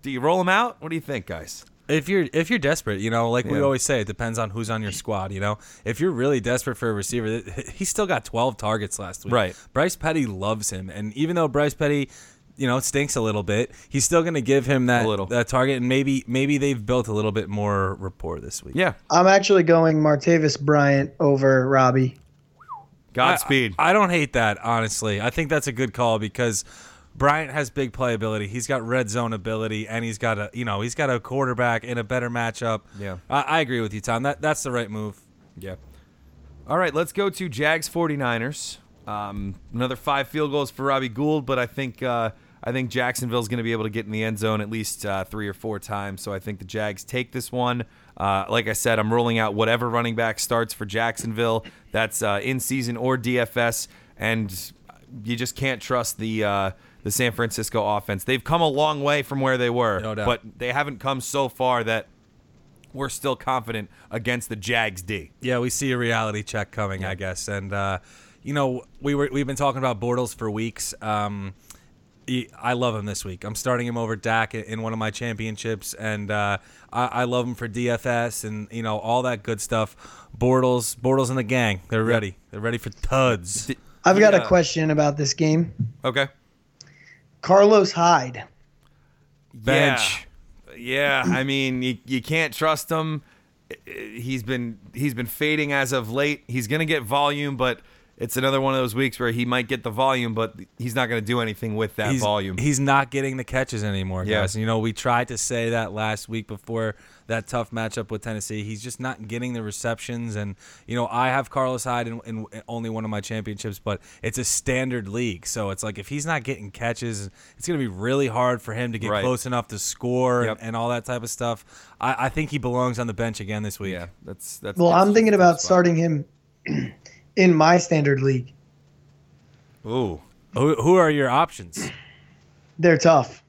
[SPEAKER 1] do you roll him out? What do you think, guys?
[SPEAKER 3] If you're if you're desperate, you know, like we always say, it depends on who's on your squad. You know, if you're really desperate for a receiver, th- he still got 12 targets last week.
[SPEAKER 1] Right.
[SPEAKER 3] Bryce Petty loves him, and even though Bryce Petty, you know, it stinks a little bit, he's still going to give him that
[SPEAKER 1] A little.
[SPEAKER 3] that target, and maybe maybe they've built a little bit more rapport this week.
[SPEAKER 1] Yeah,
[SPEAKER 4] I'm actually going Martavis Bryant over Robby.
[SPEAKER 1] Godspeed.
[SPEAKER 3] I, I don't hate that honestly. I think that's a good call because Bryant has big playability. He's got red zone ability, and he's got a you know he's got a quarterback in a better matchup.
[SPEAKER 1] Yeah.
[SPEAKER 3] I, I agree with you, Tom. That that's the right move.
[SPEAKER 1] yeah. All right, let's go to Jags 49ers. Um, another five field goals for Robbie Gould, but I think uh, I think Jacksonville's going to be able to get in the end zone at least uh, three or four times. So I think the Jags take this one. Uh, like I said, I'm rolling out whatever running back starts for Jacksonville. That's uh, in season or DFS, and you just can't trust the uh, the San Francisco offense. They've come a long way from where they were,
[SPEAKER 3] No doubt.
[SPEAKER 1] but they haven't come so far that we're still confident against the Jags D.
[SPEAKER 3] Yeah, we see a reality check coming, I guess. And uh, you know, we were we've been talking about Bortles for weeks. Um, he- I love him this week. I'm starting him over Dak in- in one of my championships, and uh, I, I love him for DFS and you know all that good stuff. Bortles, Bortles and the gang, they're ready. They're ready for tuds.
[SPEAKER 4] I've got
[SPEAKER 1] Yeah.
[SPEAKER 4] a question about this game.
[SPEAKER 1] Okay.
[SPEAKER 4] Carlos Hyde.
[SPEAKER 3] Bench.
[SPEAKER 1] Yeah, I mean, you, you can't trust him. He's been he's been fading as of late. He's gonna get volume, but it's another one of those weeks where he might get the volume, but he's not gonna do anything with that
[SPEAKER 3] he's,
[SPEAKER 1] volume.
[SPEAKER 3] He's not getting the catches anymore,
[SPEAKER 1] Yeah.
[SPEAKER 3] guys. You know, we tried to say that last week before that tough matchup with Tennessee. He's just not getting the receptions, and you know, I have Carlos Hyde in, in only one of my championships, but it's a standard league, so it's like if he's not getting catches, it's gonna be really hard for him to get
[SPEAKER 1] Right.
[SPEAKER 3] close enough to score
[SPEAKER 1] Yep.
[SPEAKER 3] and, and all that type of stuff. I, I think he belongs on the bench again this week.
[SPEAKER 1] yeah, that's that's.
[SPEAKER 4] Well,
[SPEAKER 1] that's
[SPEAKER 4] I'm thinking about
[SPEAKER 1] spot.
[SPEAKER 4] starting him in my standard league.
[SPEAKER 1] Ooh,
[SPEAKER 3] Who, who are your options?
[SPEAKER 4] They're tough.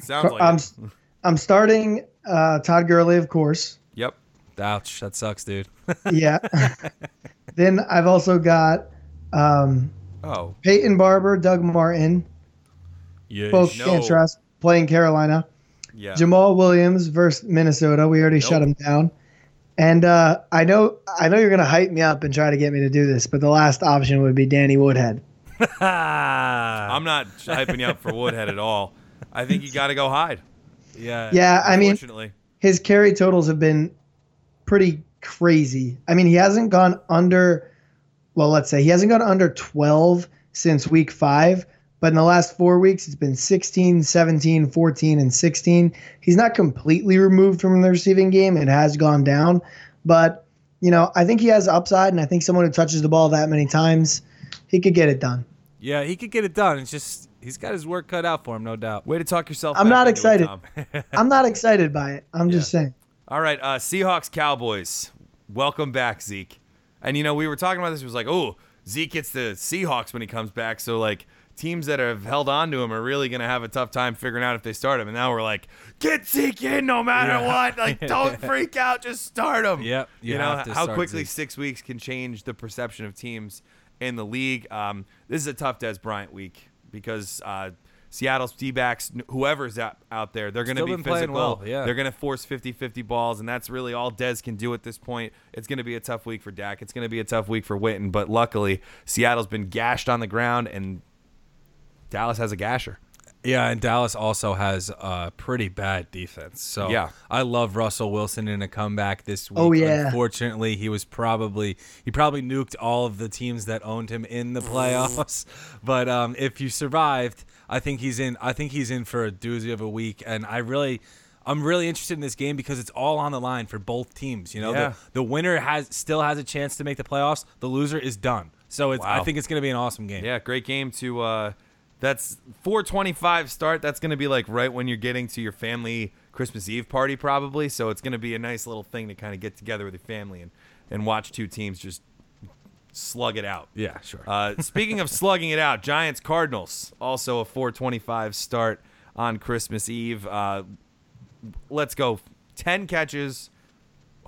[SPEAKER 1] sounds like.
[SPEAKER 4] I'm
[SPEAKER 1] it.
[SPEAKER 4] I'm starting uh, Todd Gurley, of course.
[SPEAKER 1] Yep.
[SPEAKER 3] Ouch, that sucks, dude.
[SPEAKER 4] Yeah. then I've also got um,
[SPEAKER 1] Oh,
[SPEAKER 4] Peyton Barber, Doug Martin,
[SPEAKER 3] yeah.
[SPEAKER 4] both
[SPEAKER 1] no.
[SPEAKER 4] can't trust playing Carolina.
[SPEAKER 1] yeah.
[SPEAKER 4] Jamaal Williams versus Minnesota. We already shut him down. And uh, I know I know you're gonna hype me up and try to get me to do this, but the last option would be Danny Woodhead.
[SPEAKER 1] I'm not hyping you up for Woodhead at all. I think you got to go Hyde.
[SPEAKER 3] yeah.
[SPEAKER 4] Yeah, I mean his carry totals have been pretty crazy. I mean, he hasn't gone under, well, let's say he hasn't gone under 12 since week five, but in the last four weeks, it's been 16, 17, 14, and 16. He's not completely removed from the receiving game. It has gone down, but, you know, I think he has upside, and I think someone who touches the ball that many times, he could get it done.
[SPEAKER 3] Yeah, he could get it done. It's just he's got his work cut out for him, no doubt.
[SPEAKER 1] Way to talk yourself.
[SPEAKER 4] I'm not
[SPEAKER 1] into it,
[SPEAKER 4] excited. I'm not excited by it. I'm just saying.
[SPEAKER 1] All right, uh, Seahawks Cowboys. Welcome back, Zeke. And you know, we were talking about this. It was like, oh, Zeke gets the Seahawks when he comes back. So like, teams that have held on to him are really gonna have a tough time figuring out if they start him. And now we're like, get Zeke in no matter
[SPEAKER 3] Yeah.
[SPEAKER 1] what. Like, don't freak out, just start him.
[SPEAKER 3] Yep, you
[SPEAKER 1] You, know how quickly
[SPEAKER 3] Zeke.
[SPEAKER 1] six weeks can change the perception of teams in the league. Um, this is a tough Dez Bryant week. because uh, Seattle's D-backs, whoever's out, out there, they're going to be physical.
[SPEAKER 3] well, yeah.
[SPEAKER 1] They're going to force 50-50 balls, and that's really all Dez can do at this point. It's going to be a tough week for Dak. It's going to be a tough week for Witten, but luckily Seattle's been gashed on the ground, and Dallas has a gasher.
[SPEAKER 3] Yeah, and Dallas also has a pretty bad defense. So
[SPEAKER 1] Yeah.
[SPEAKER 3] I love Russell Wilson in a comeback this week.
[SPEAKER 4] Oh, yeah.
[SPEAKER 3] Unfortunately, he was probably he probably nuked all of the teams that owned him in the playoffs. but um, if you survived, I think he's in. I think he's in for a doozy of a week. And I really. I'm really interested in this game because it's all on the line for both teams. You know,
[SPEAKER 1] Yeah.
[SPEAKER 3] the, the winner has still has a chance to make the playoffs. The loser is done. So it's, I think it's going to be an awesome game.
[SPEAKER 1] Yeah, great game to. Uh, that's 425 start. That's going to be like right when you're getting to your family Christmas Eve party, probably. So it's going to be a nice little thing to kind of get together with your family and, and watch two teams just slug it out.
[SPEAKER 3] Yeah, sure.
[SPEAKER 1] Uh, speaking of slugging it out, Giants Cardinals also a 425 start on Christmas Eve. Uh, let's go. 10 catches,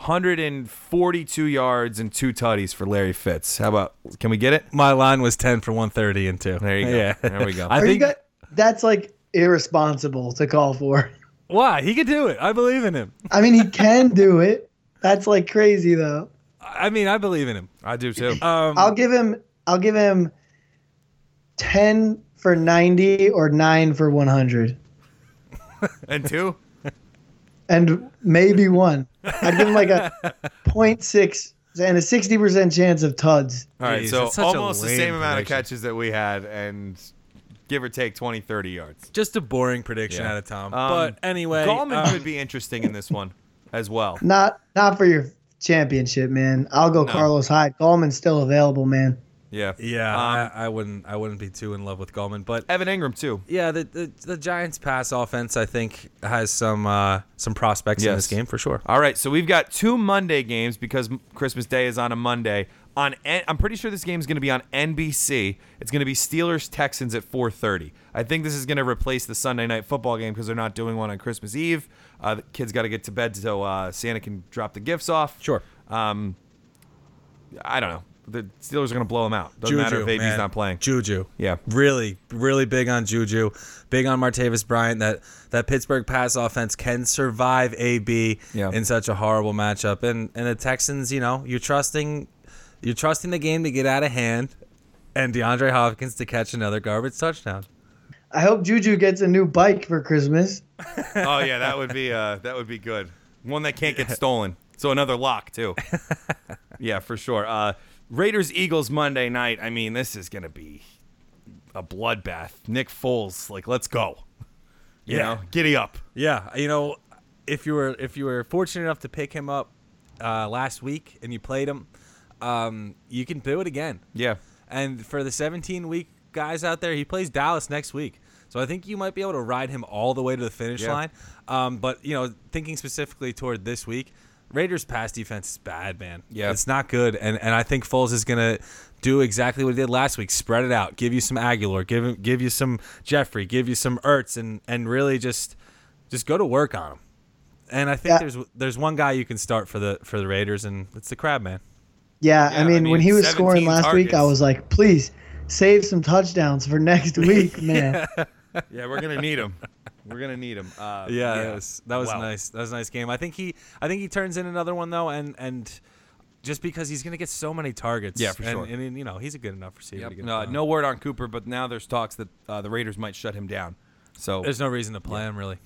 [SPEAKER 1] 142 yards, and two tutties for Larry Fitz. How about, can we get it?
[SPEAKER 3] My line was ten for one thirty and two.
[SPEAKER 1] There you go.
[SPEAKER 3] Yeah,
[SPEAKER 1] There we go.
[SPEAKER 3] I
[SPEAKER 4] Are
[SPEAKER 3] think
[SPEAKER 4] got, that's like irresponsible to call for.
[SPEAKER 3] why he could do it. I believe in him.
[SPEAKER 4] I mean, he can do it. That's like crazy though.
[SPEAKER 3] I mean, I believe in him.
[SPEAKER 1] I do too.
[SPEAKER 3] Um,
[SPEAKER 4] I'll give him. I'll give him ten for ninety or nine for 100.
[SPEAKER 1] and two?
[SPEAKER 4] and maybe one. I'd give him like a 0.6 and a sixty percent chance of tuds.
[SPEAKER 1] All right,
[SPEAKER 3] Jeez,
[SPEAKER 1] so
[SPEAKER 3] that's such a
[SPEAKER 1] almost the
[SPEAKER 3] lame
[SPEAKER 1] same amount of catches that we had, and give or take 20, 30 yards.
[SPEAKER 3] just a boring prediction
[SPEAKER 1] Yeah.
[SPEAKER 3] out of Tom.
[SPEAKER 1] Um,
[SPEAKER 3] but anyway,
[SPEAKER 1] Gallman
[SPEAKER 3] um,
[SPEAKER 1] could be interesting in this one as well.
[SPEAKER 4] Not not for your championship, man. I'll go
[SPEAKER 1] No.
[SPEAKER 4] Carlos Hyde. Gallman's still available, man.
[SPEAKER 1] Yeah.
[SPEAKER 3] yeah,
[SPEAKER 1] Um,
[SPEAKER 3] I, I wouldn't. I wouldn't be too in love with Gallman, but
[SPEAKER 1] Evan Ingram too.
[SPEAKER 3] yeah, the, the the Giants' pass offense, I think, has some uh, some prospects in this game for sure.
[SPEAKER 1] All right, so we've got two Monday games because Christmas Day is on a Monday. On N- I'm pretty sure this game is going to be on NBC. It's going to be Steelers Texans at 4:30. I think this is going to replace the Sunday night football game because they're not doing one on Christmas Eve. Uh, the kids got to get to bed so uh, Santa can drop the gifts off.
[SPEAKER 3] Sure.
[SPEAKER 1] Um, I don't know. The Steelers are going to blow him out. Doesn't matter if AB's
[SPEAKER 3] man.
[SPEAKER 1] not playing.
[SPEAKER 3] Juju.
[SPEAKER 1] Yeah.
[SPEAKER 3] Really, really big on Juju. Big on Martavis Bryant. That that Pittsburgh pass offense can survive AB
[SPEAKER 1] Yeah.
[SPEAKER 3] in such a horrible matchup. And and the Texans, you know, you're trusting you're trusting the game to get out of hand and DeAndre Hopkins to catch another garbage touchdown.
[SPEAKER 4] I hope Juju gets a new bike for Christmas.
[SPEAKER 1] oh yeah, that would be uh, that would be good. One that can't get stolen. So another lock too. yeah, for sure. Uh, Raiders Eagles Monday night. I mean, this is gonna be a bloodbath. Nick Foles, like, let's go. You
[SPEAKER 3] Yeah.
[SPEAKER 1] know, giddy up.
[SPEAKER 3] Yeah, you know, if you were if you were fortunate enough to pick him up uh, last week and you played him, um, you can do it again.
[SPEAKER 1] Yeah.
[SPEAKER 3] And for the 17 week guys out there, he plays Dallas next week. So I think you might be able to ride him all the way to the finish
[SPEAKER 1] Yeah.
[SPEAKER 3] line. Um, but, you know, thinking specifically toward this week, Raiders pass defense is bad, man.
[SPEAKER 1] Yeah.
[SPEAKER 3] It's not good. And and I think Foles is going to do exactly what he did last week. Spread it out. Give you some Agholor, give him, give you some Jeffery, give you some Ertz and and really just just go to work on him. And I think
[SPEAKER 4] Yeah.
[SPEAKER 3] there's there's one guy you can start for the for the Raiders and it's the Crab Man.
[SPEAKER 4] Yeah,
[SPEAKER 1] Yeah,
[SPEAKER 4] I,
[SPEAKER 1] I
[SPEAKER 4] mean,
[SPEAKER 1] mean,
[SPEAKER 4] when he was scoring
[SPEAKER 1] 17
[SPEAKER 4] last week, I was like, please save some touchdowns for next week, man.
[SPEAKER 1] Yeah, we're gonna need him. We're gonna need him. Uh,
[SPEAKER 3] Yeah, that was that was
[SPEAKER 1] Wow.
[SPEAKER 3] nice. That was a nice game. I think he I think he turns in another one though, and and just because he's gonna get so many targets.
[SPEAKER 1] Yeah, for
[SPEAKER 3] and,
[SPEAKER 1] sure.
[SPEAKER 3] And, you know he's a good enough receiver.
[SPEAKER 1] Yep.
[SPEAKER 3] To get
[SPEAKER 1] Uh, no word on Cooper, but now there's talks that uh, the Raiders might shut him down. So
[SPEAKER 3] there's no reason to play him really.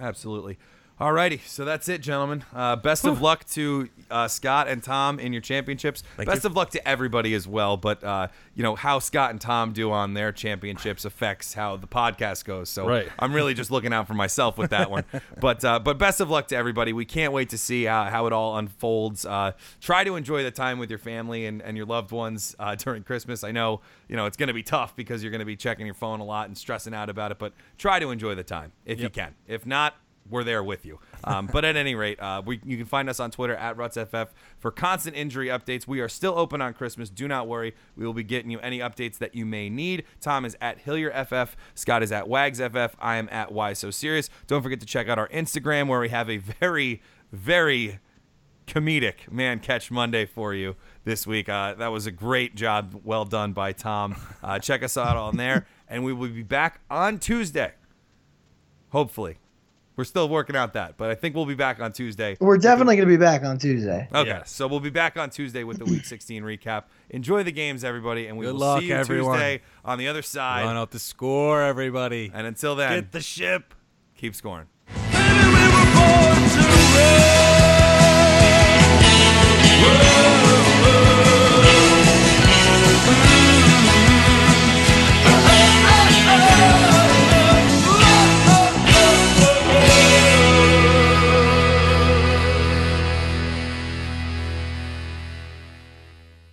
[SPEAKER 1] Absolutely. Alrighty, so that's it, gentlemen. Uh, best of luck to uh, Scott and Tom in your championships.
[SPEAKER 3] Thank
[SPEAKER 1] best
[SPEAKER 3] you.
[SPEAKER 1] of luck to everybody as well. But uh, you know how Scott and Tom do on their championships affects how the podcast goes. So
[SPEAKER 3] Right.
[SPEAKER 1] I'm really just looking out for myself with that one. but uh, but best of luck to everybody. We can't wait to see how, how it all unfolds. Uh, try to enjoy the time with your family and, and your loved ones uh, during Christmas. I know you know it's going to be tough because you're going to be checking your phone a lot and stressing out about it. But try to enjoy the time if you can. If not, we're there with you. Um, but at any rate, uh, we, you can find us on Twitter at RutsFF for constant injury updates. We are still open on Christmas. Do not worry. We will be getting you any updates that you may need. Tom is at HillierFF. Scott is at WagsFF. I am at Why So Serious. Don't forget to check out our Instagram where we have a very, very comedic man catch Monday for you this week. Uh, that was a great job. Well done by Tom. Uh, check us out on there, and we will be back on Tuesday. Hopefully we're still working out that, but I think we'll be back on Tuesday.
[SPEAKER 4] We're definitely going to be back on Tuesday.
[SPEAKER 1] Okay, so we'll be back on Tuesday with the Week 16 recap. Enjoy the games, everybody, and we
[SPEAKER 3] Good
[SPEAKER 1] will
[SPEAKER 3] luck,
[SPEAKER 1] see you
[SPEAKER 3] everyone.
[SPEAKER 1] Tuesday on the other side.
[SPEAKER 3] Run out the score, everybody.
[SPEAKER 1] And until then,
[SPEAKER 3] get the ship.
[SPEAKER 1] Keep scoring.
[SPEAKER 6] Baby, we